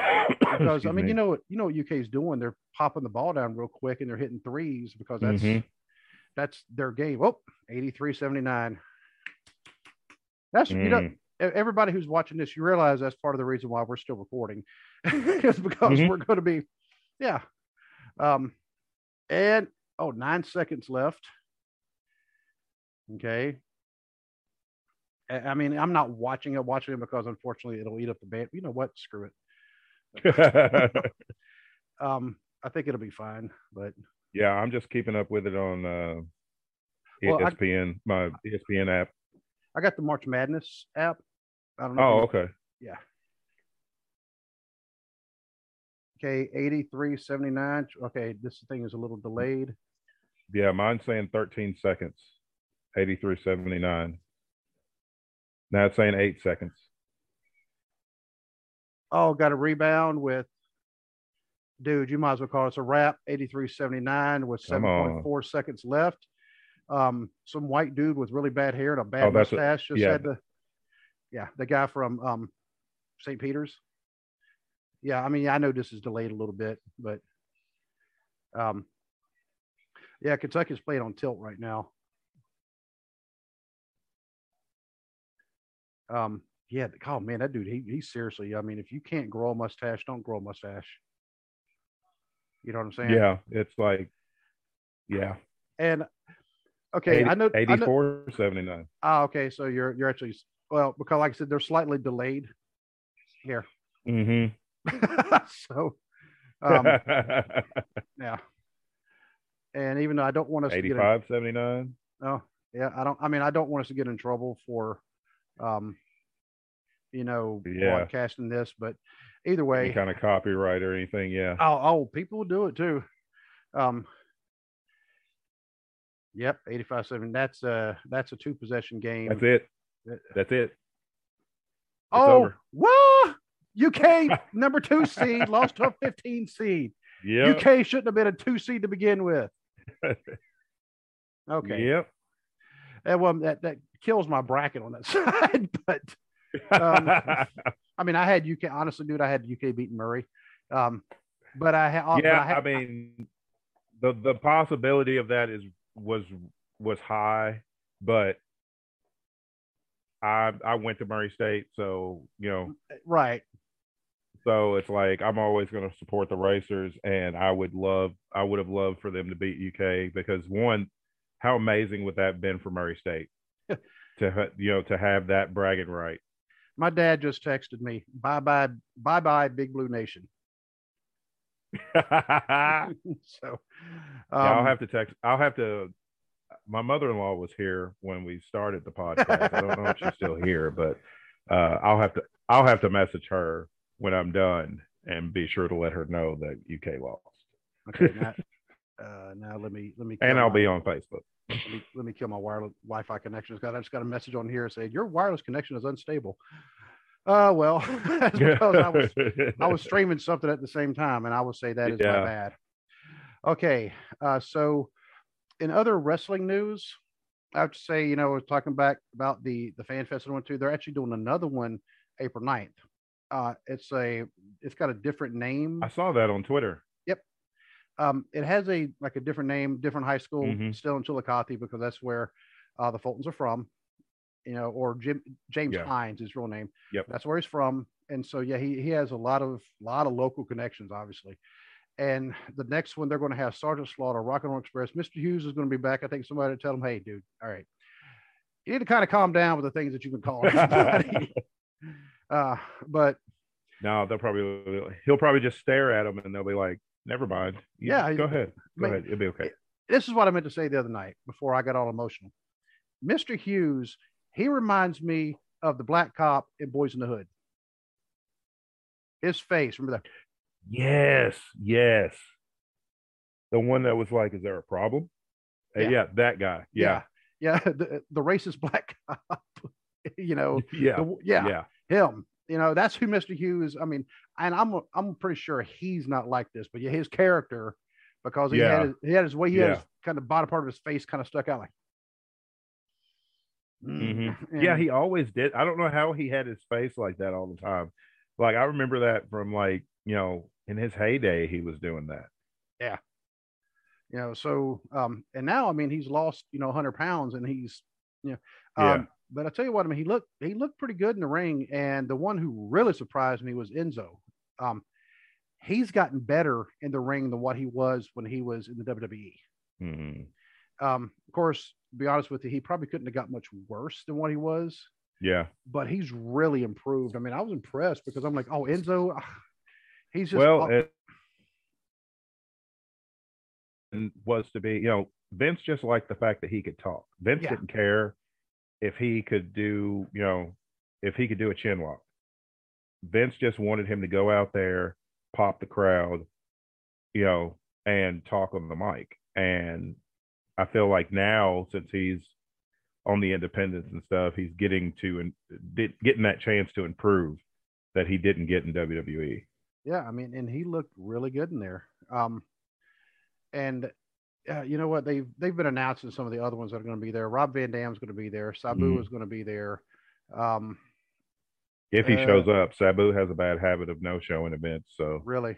Because I mean, me. you know what you know what UK is doing? They're popping the ball down real quick and they're hitting threes because that's Mhm. that's their game. Oh, 83 79. That's you know, Mm. everybody who's watching this, you realize that's part of the reason why we're still recording. [laughs] is because Mhm. we're going to be, yeah. Um, and oh, nine seconds left. Okay. I mean, I'm not watching it, watching it because unfortunately it'll eat up the band. You know what? Screw it. [laughs] [laughs] Um, I think it'll be fine, but yeah, I'm just keeping up with it on uh, Well, I- ESPN, my E ESPN app. I got the March Madness app. I don't know. Oh, okay. Yeah. Okay, 83 79. Okay, this thing is a little delayed. Yeah, mine's saying 13 seconds, 83.79. Now it's saying eight seconds. Oh, got a rebound with, dude, you might as well call it a wrap. 83 79 with 7.4 seconds left. Um, some white dude with really bad hair and a bad Oh, that's a- mustache just yeah. had to, yeah, the guy from um, St. Peter's. Yeah, I mean, I know this is delayed a little bit, but um, yeah, Kentucky's playing on tilt right now. Um, yeah, oh man, that dude, he, he's seriously. I mean, if you can't grow a mustache, don't grow a mustache. You know what I'm saying? Yeah, it's like, yeah. And okay, 80, I know. I know 84, 79. ah, okay, so you're you're actually well because like I said, they're slightly delayed here. Mm-hmm. [laughs] so, um, [laughs] yeah. And even though I don't want us to get in, 85, 79. oh yeah, I don't. I mean, I don't want us to get in trouble for, um, you know, Yeah. broadcasting this. But either Any way, kind of copyright or anything. Yeah. oh, oh, people will do it too. Um. Yep, 85 7. That's a that's a two possession game. That's it. That's it. oh, over. what? UK [laughs] number two seed lost to a 15 seed. Yeah. UK shouldn't have been a two seed to begin with. [laughs] Okay. Yep. That one that that kills my bracket on that [laughs] side. But Um, [laughs] I mean, I had UK. Honestly, dude, I had UK beating Murray. Um, but I had. yeah, I, had, I mean, the the possibility of that is was was high, but I I went to Murray State, so you know, right. so it's like I'm always going to support the Racers, and I would love I would have loved for them to beat UK because one, how amazing would that have been for Murray State [laughs] to you know to have that bragging right. My dad just texted me. Bye bye. Bye bye. Big Blue Nation. [laughs] [laughs] yeah, so. I'll um, have to text. I'll have to. My mother-in-law was here when we started the podcast. I don't know if she's still here, but uh, I'll have to. I'll have to message her when I'm done and be sure to let her know that UK lost. Okay. Uh, now let me let me. And I'll my- be on Facebook. Let me, let me kill my wireless Wi-Fi connection. I just got a message on here saying your wireless connection is unstable. Uh, well, [laughs] because I was I was [laughs] streaming something at the same time, and I will say that is my bad. Okay, uh, so in other wrestling news, I have to say, you know, I was talking back about the the fan fest I went to. They're actually doing another one April 9th. Uh, it's a it's got a different name. I saw that on Twitter. Um, it has a like a different name, different high school, Mhm. still in Chillicothe because that's where uh, the Fultons are from. You know, or Jim James Yeah. Hines, his real name. Yep. That's where he's from. And so yeah, he he has a lot of lot of local connections, obviously. And the next one they're going to have Sergeant Slaughter, Rock and Roll Express. Mr. Hughes is going to be back. I think somebody to tell him, hey, dude, all right, you need to kind of calm down with the things that you've been calling [laughs] uh, but No, they'll probably he'll probably just stare at him and they'll be like, "Never mind. You- Yeah, go ahead. Go mean, ahead. It'll be okay." this is what I meant to say the other night before I got all emotional. Mr. Hughes, he reminds me of the black cop in Boys in the Hood. His face, remember that? Yes, yes. The one that was like, "Is there a problem?" Uh, Yeah. yeah, that guy. Yeah, yeah, [laughs] the, the racist black [laughs] cop. [laughs] you know, yeah, the- yeah, yeah. him. You know, that's who Mr. Hughes. I mean, and I'm I'm pretty sure he's not like this, but yeah, his character because he Yeah. had his, he had his way, he had his kind of bottom part of his face kind of stuck out like. Mhm. Mm. [laughs] Yeah, he always did. I don't know how he had his face like that all the time. Like I remember that from like you know in his heyday, he was doing that. Yeah. You know so um and now i mean he's lost you know 100 pounds and he's you know Yeah. But i tell you what i mean he looked he looked pretty good in the ring and the one who really surprised me was enzo um he's gotten better in the ring than what he was when he was in the wwe Mhm. um of course to be honest with you he probably couldn't have got much worse than what he was Yeah. but he's really improved i mean i was impressed because i'm like oh enzo he's just well, it and was to be, you know, Vince just liked the fact that he could talk. Vince Yeah. didn't care if he could do, you know, if he could do a chin lock. Vince just wanted him to go out there, pop the crowd, you know, and talk on the mic. And I feel like now, since he's on the independents and stuff, he's getting to and getting that chance to improve that he didn't get in. WWE. Yeah, I mean, and he looked really good in there. Um, and uh, you know what? They've they've been announcing some of the other ones that are going to be there. Rob Van Dam's going to be there. Sabu Mhm. is going to be there. Um, If he Uh, shows up, Sabu has a bad habit of no showing events. So really?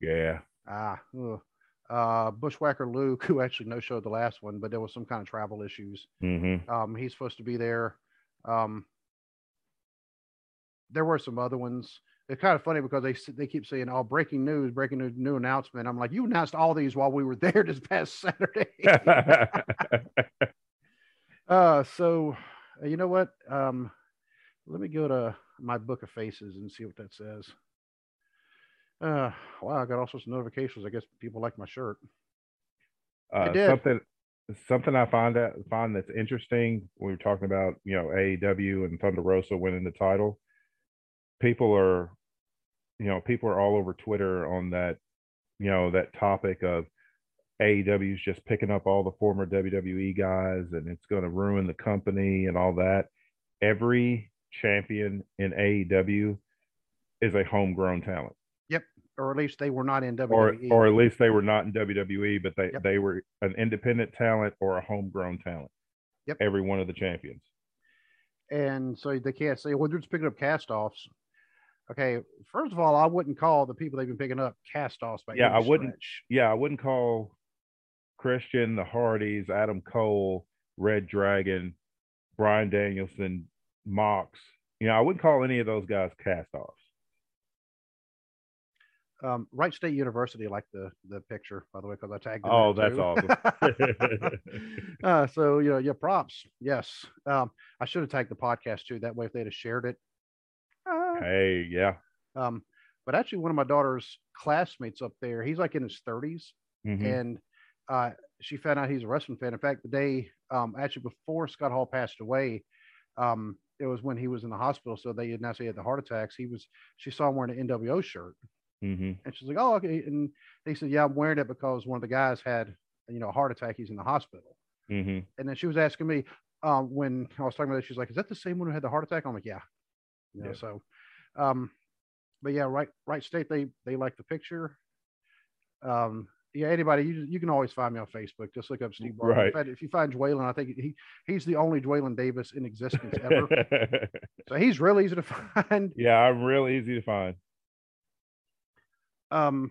yeah, Ah, ugh. uh, Bushwhacker Luke, [laughs] who actually no showed the last one, but there was some kind of travel issues. hmm Um, he's supposed to be there. Um, there were some other ones. It's kind of funny because they they keep saying, "Oh, breaking news, breaking news, new announcement." I'm like, you announced all these while we were [laughs] there this past Saturday. [laughs] [laughs] uh, so uh, you know what? Um, let me go to my book of faces and see what that says. Uh, wow, I got all sorts of notifications. I guess people like my shirt. Uh, something something I find that find that's interesting when we're talking about you know AEW and Thunder Rosa winning the title. People are, you know, people are all over Twitter on that, you know, that topic of AEW's just picking up all the former WWE guys and it's going to ruin the company and all that. Every champion in AEW is a homegrown talent Yep. or at least they were not in WWE. Or, or at least they were not in WWE, but they, yep. they were an independent talent or a homegrown talent. Yep. Every one of the champions. And so they can't say, well, they're just picking up cast offs. Okay, first of all, I wouldn't call the people they've been picking up cast offs. yeah, I wouldn't. Yeah, I wouldn't call Christian, the Hardys, Adam Cole, Red Dragon, Bryan Danielson, Mox. You know, I wouldn't call any of those guys cast offs um, Wright State University like the the picture, by the way, because I tagged. Oh, that's awesome. [laughs] [laughs] uh, so you know, yeah, props. Yes, um, I should have tagged the podcast too. That way, if they'd have shared it. Hey, yeah. Um, but actually, one of my daughter's classmates up there, he's like in his 30s, mm-hmm. and uh, she found out he's a wrestling fan. In fact, the day um, actually before Scott Hall passed away, um, it was when he was in the hospital. So they announced he had the heart attacks. He was she saw him wearing an NWO shirt. Mm-hmm. And she's like, "Oh, okay." And they said, "Yeah, I'm wearing it because one of the guys had, you know, a heart attack. He's in the hospital." Mm-hmm. And then she was asking me um, when I was talking about it. She's like, "Is that the same one who had the heart attack?" I'm like, "Yeah." You know, yeah. So, um, but yeah, right, Wright State. They they like the picture. Um, yeah, anybody, you you can always find me on Facebook. Just look up Steve Barber. Right. Fact, if you find Dwaylen, I think he he's the only Dwaylen Davis in existence [laughs] ever. so he's real easy to find. Yeah, I'm real easy to find. Um,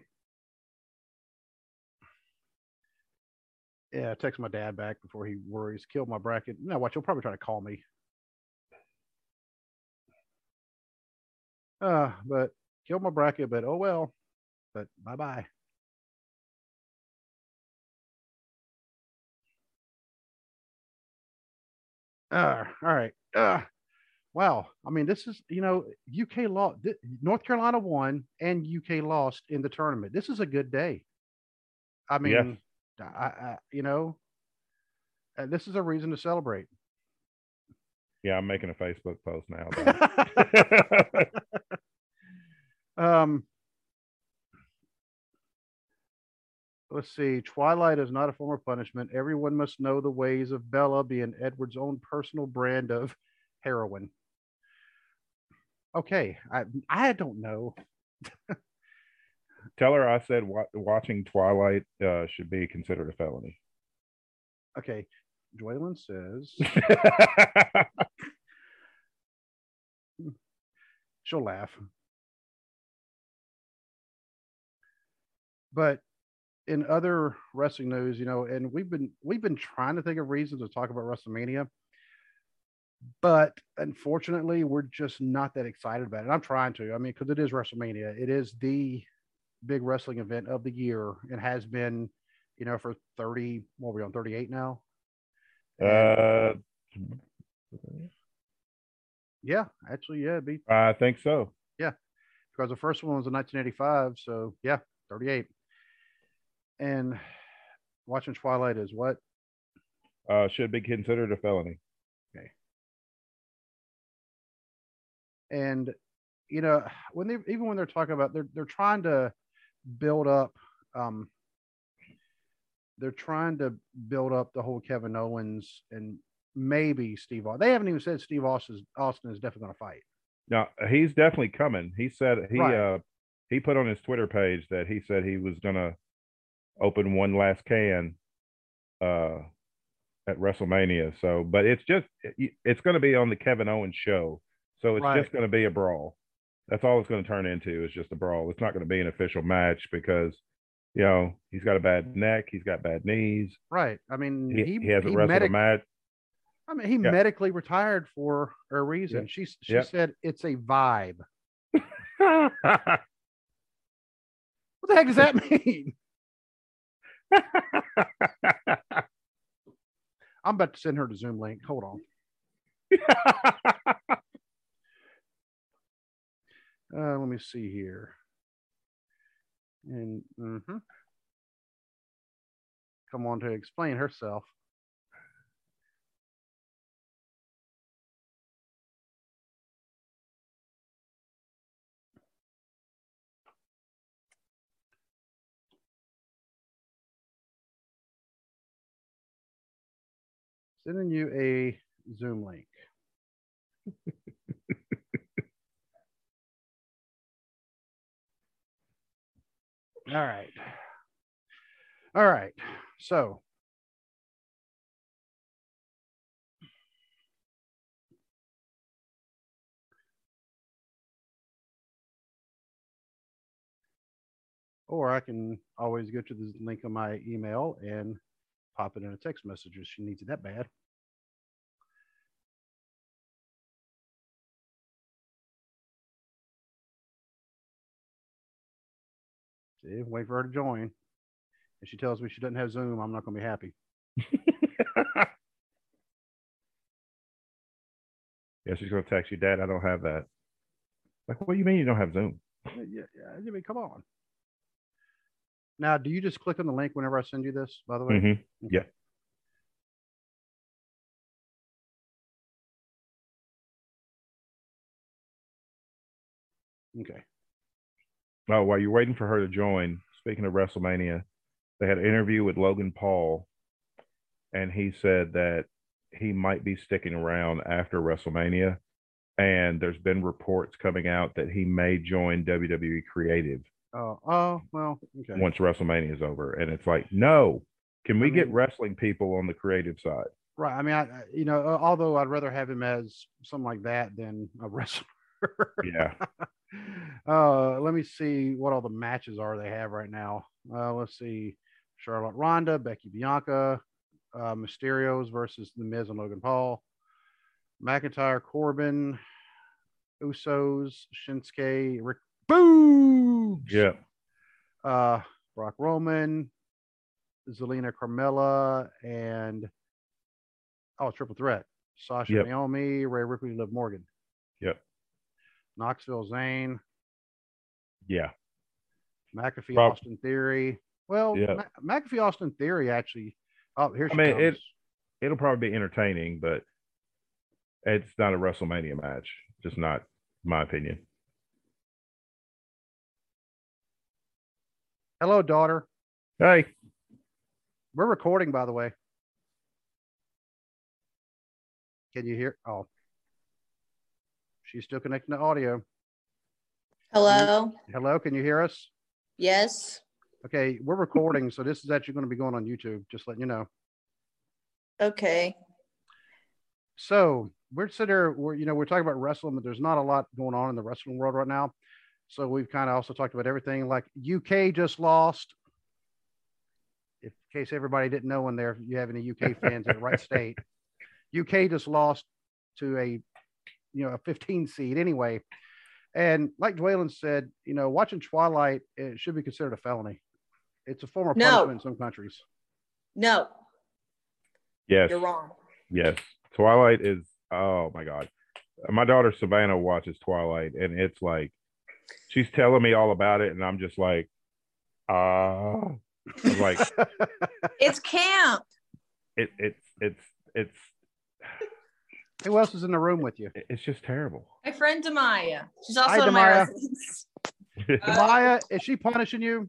yeah, text my dad back before he worries. Killed my bracket. No, watch. He'll probably try to call me. Uh, but killed my bracket. But oh well. But bye bye. Uh, all right. Uh, wow. I mean, this is, you know, UK law, th- North Carolina won and UK lost in the tournament. This is a good day. I mean, I, I, you know, uh, this is a reason to celebrate. Yeah, I'm making a Facebook post now. [laughs] um, let's see. Twilight is not a form of punishment. Everyone must know the ways of Bella being Edward's own personal brand of heroin okay, I I don't know. [laughs] Tell her I said wa- watching Twilight uh, should be considered a felony. Okay, Dwaylen says [laughs] she'll laugh, but in other wrestling news, you know, and we've been we've been trying to think of reasons to talk about WrestleMania but unfortunately, we're just not that excited about it. I'm trying to. I mean, because it is WrestleMania. It is the big wrestling event of the year and has been, you know, for 30, what are we on, 38 now? Uh, yeah, actually, yeah, be. I think so. Yeah, because the first one was in 1985. So, yeah, 38. And watching Twilight is what? Uh, should be considered a felony. Okay. And you know when they even when they're talking about they're they're trying to build up um they're trying to build up the whole Kevin Owens and maybe Steve Austin. They haven't even said Steve Austin Austin is definitely going to fight. No, he's definitely coming. He said he right. uh he put on his Twitter page that he said he was going to open one last can uh at WrestleMania. So, but it's just it's going to be on the Kevin Owens show. So it's right. just going to be a brawl. That's all it's going to turn into is just a brawl. It's not going to be an official match because, you know, he's got a bad neck, he's got bad knees. Right. I mean, he, he, he hasn't he wrestled medic- a match. I mean, he yeah. medically retired for a reason. Yeah. She she yeah. said it's a vibe. [laughs] What the heck does that mean? [laughs] I'm about to send her the Zoom link. Hold on. [laughs] Uh, let me see here. And mhm. come on to explain herself. Sending you a Zoom link. [laughs] All right. All right. So or I can always go to the link on my email and pop it in a text message if she needs it that bad. See, wait for her to join. If she tells me she doesn't have Zoom, I'm not going to be happy. [laughs] yeah, she's gonna text you, Dad. I don't have that. Like, what do you mean you don't have Zoom? Yeah, yeah, I mean, come on. Now, do you just click on the link whenever I send you this? By the way, Mhm. Okay. Yeah. Okay. Oh, while you're waiting for her to join, speaking of WrestleMania, they had an interview with Logan Paul, and he said that he might be sticking around after WrestleMania. And there's been reports coming out that he may join WWE Creative Oh, oh, well, okay. once WrestleMania is over. And it's like, no, can we I get wrestling people on the creative side? Right. I mean, I, I- you know, uh, although I'd rather have him as something like that than a wrestler. Yeah. [laughs] uh, let me see what all the matches are they have right now. Uh, let's see, Charlotte Ronda, Becky Bianca, uh, Mysterios versus The Miz and Logan Paul, McIntyre, Corbin, Usos, Shinsuke, Rick Boogs, Yeah. uh, Brock Roman, Zelina Carmella, and oh, triple threat: Sasha Yep. Naomi, Rhea Ripley, Liv Morgan, Yep. Knoxville Zayn, Yeah. McAfee, Prob- Austin Theory. Well, Yeah. Ma- McAfee, Austin Theory actually. Oh, here I mean, comes. it- It'll probably be entertaining, but it's not a WrestleMania match. Just not my opinion. Hello, daughter. Hey. We're recording, by the way. Can you hear? Oh, she's still connecting to audio. Hello. Hello, can you hear us? Yes. Okay, we're recording, so this is actually going to be going on YouTube. Just letting you know. Okay. So we're sitting there, we're you know we're talking about wrestling, but there's not a lot going on in the wrestling world right now. So we've kind of also talked about everything. Like UK just lost. If, in case everybody didn't know, in there, if you have any UK fans in the right [laughs] state, UK just lost to a you know a 15 seed anyway. And like Dwaylen said, you know, watching Twilight it should be considered a felony. It's a form of No. punishment in some countries. No, Yes. you're wrong. Yes. Twilight is oh my god. My daughter Savannah watches Twilight and it's like she's telling me all about it and I'm just like uh I'm like [laughs] It's camp. it it's it's it's Who else is in the room with you? it's just terrible. My friend Demaya. She's also Hi, in my Demaya. residence. Uh, [laughs] is she punishing you?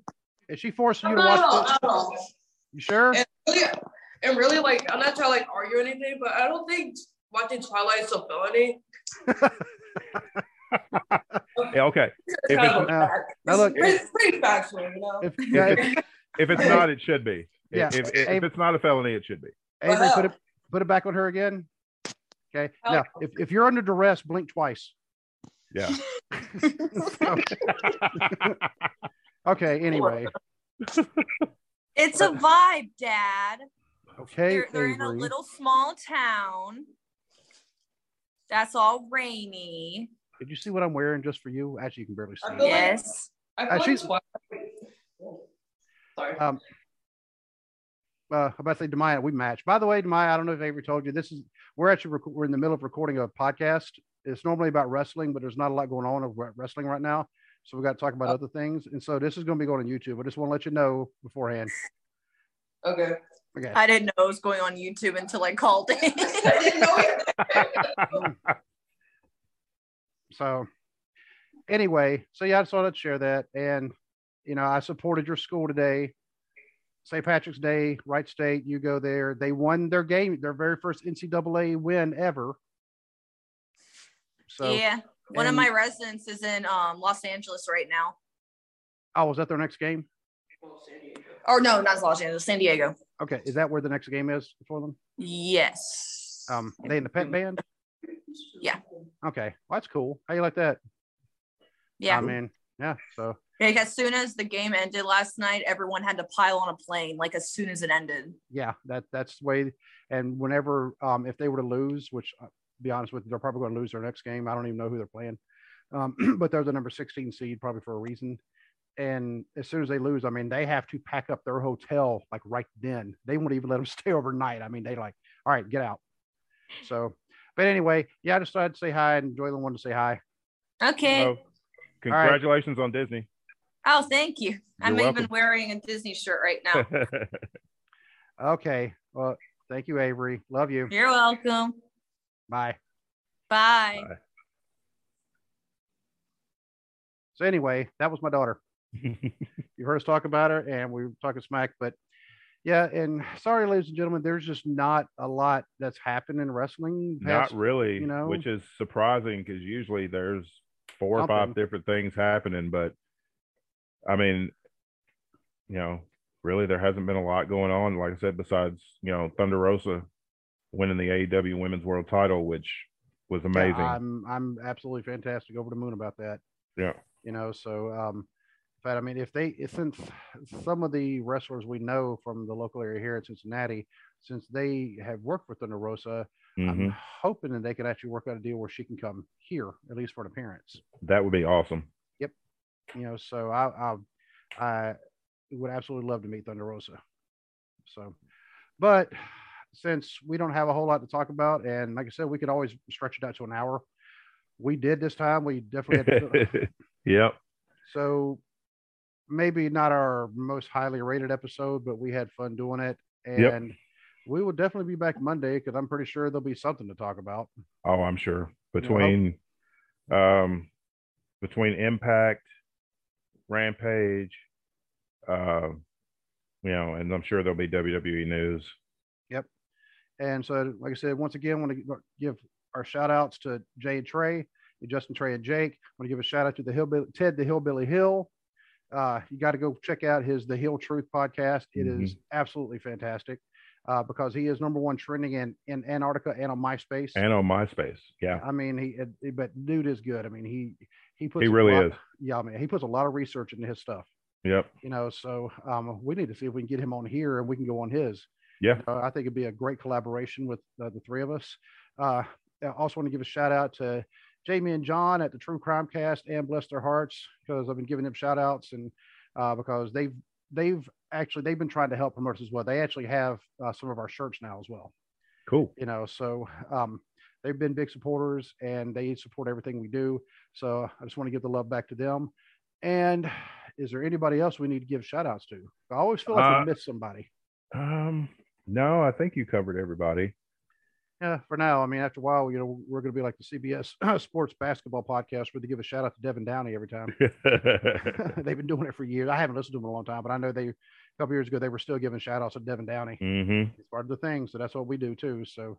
Is she forcing you to Not all, watch this? not all. You sure? And really, and really, like, I'm not trying to like argue or anything, but I don't think watching Twilight is a felony. [laughs] yeah, okay. It's If it's- of now- fact. now It's look, pretty, pretty factual, you know. If, yeah, if, If it's not, it should be. If- Yeah. If, if, Hey- it's not a felony, it should be. Avery, put it put it back on her again. Okay. Now, if, if you're under duress, blink twice. Yeah. [laughs] [laughs] Okay. Anyway. It's a vibe, Dad. Okay. They're, they're in a little small town. That's all rainy. Did you see what I'm wearing just for you? Actually, you can barely see. I it. feel like- Yes. I Uh, feel like she's- Sorry. Um, uh, I'm about to say Demaya, we match. By the way, Demaya, I don't know if I ever told you this is we're actually rec- we're in the middle of recording a podcast. It's normally about wrestling, but there's not a lot going on of wrestling right now, so we got to talk about other things. And so this is going to be going on YouTube. I just want to let you know beforehand. okay. Okay. I didn't know it was going on YouTube until I called I didn't know it. So anyway, so yeah, I just wanted to share that. And you know, I supported your school today. St. Patrick's Day, Wright State, you go there. They won their game, their very first NCAA win ever. So yeah. One of my residents is in um, Los Angeles right now. oh, was that their next game? Or no, not Los Angeles, San Diego. Okay, is that where the next game is for them? Yes. Um, they in the pet band? Yeah. Okay, well, that's cool. How you like that? yeah. I mean, yeah. So like as soon as the game ended last night, everyone had to pile on a plane. Like as soon as it ended. yeah, that that's the way. And whenever, um, if they were to lose, which uh, to be honest with you, they're probably going to lose their next game. I don't even know who they're playing, um, [clears throat] but they're the number 16 seed probably for a reason. And as soon as they lose, I mean, they have to pack up their hotel like right then. They won't even [laughs] let them stay overnight. I mean, they like, all right, get out. So, but anyway, yeah, I just thought I'd say hi and Joylan wanted to say hi. Okay. So, congratulations on Disney. Oh, thank you. I'm You're even wearing a Disney shirt right now. [laughs] Okay. Well, thank you, Avery. Love you. You're welcome. Bye. Bye. Bye. So anyway, that was my daughter. [laughs] you heard us talk about her and we were talking smack but yeah and sorry ladies and gentlemen there's just not a lot that's happened in wrestling Not really, you know? which is surprising because usually there's four or five different things happening. But I mean, you know, really there hasn't been a lot going on. Like I said, besides you know Thunder Rosa winning the AEW Women's World Title, which was Yeah, amazing. i'm i'm absolutely fantastic over the moon about that yeah. you know so um but i mean if they if since some of the wrestlers we know from the local area here in cincinnati since they have worked with Thunder Rosa, Mhm. I'm hoping that they could actually work out a deal where she can come here, at least for an appearance. That would be awesome. You know so i i i would absolutely love to meet thunder rosa. So but since we don't have a whole lot to talk about and like i said we could always stretch it out to an hour we did this time. We definitely had to, [laughs] yep. so maybe not our most highly rated episode but we had fun doing it. And Yep. we will definitely be back monday because i'm pretty sure there'll be something to talk about. Oh, I'm sure. Know, between um between Impact, Rampage, uh, you know, and I'm sure there'll be WWE news. Yep. And so, like I said, once again, want to give our shout outs to Jay and Trey, Justin, Trey, and Jake. want to give a shout out to the Hillbilly, Ted the Hillbilly Hill. Uh, you got to go check out his The Hill Truth podcast. It is absolutely fantastic uh, because he is number one trending in, in Antarctica and on MySpace. And on MySpace. Yeah. I mean, he, but dude is good. I mean, he, he puts, He really lot- is. Yeah. I mean, he puts a lot of research into his stuff, Yep. you know, so um, we need to see if we can get him on here and we can go on his. Yeah. Uh, I think it'd be a great collaboration with uh, the three of us. Uh, I also want to give a shout out to Jamie and John at the True Crime Cast and bless their hearts because I've been giving them shout outs and uh, because they've they've actually they've been trying to help promote us as well. They actually have uh, some of our shirts now as well. Cool. You know, so um, they've been big supporters and they support everything we do. So I just want to give the love back to them. And is there anybody else we need to give shout outs to? I always feel like Uh, we miss somebody. Um, no, I think you covered everybody. Yeah, for now. I mean, after a while, you know, we're going to be like the CBS [clears throat] Sports Basketball Podcast, where they give a shout out to Devin Downey every time. [laughs] [laughs] They've been doing it for years. I haven't listened to them in a long time, but I know they a couple years ago they were still giving shout outs to Devin Downey. hmm It's part of the thing, so that's what we do too. So,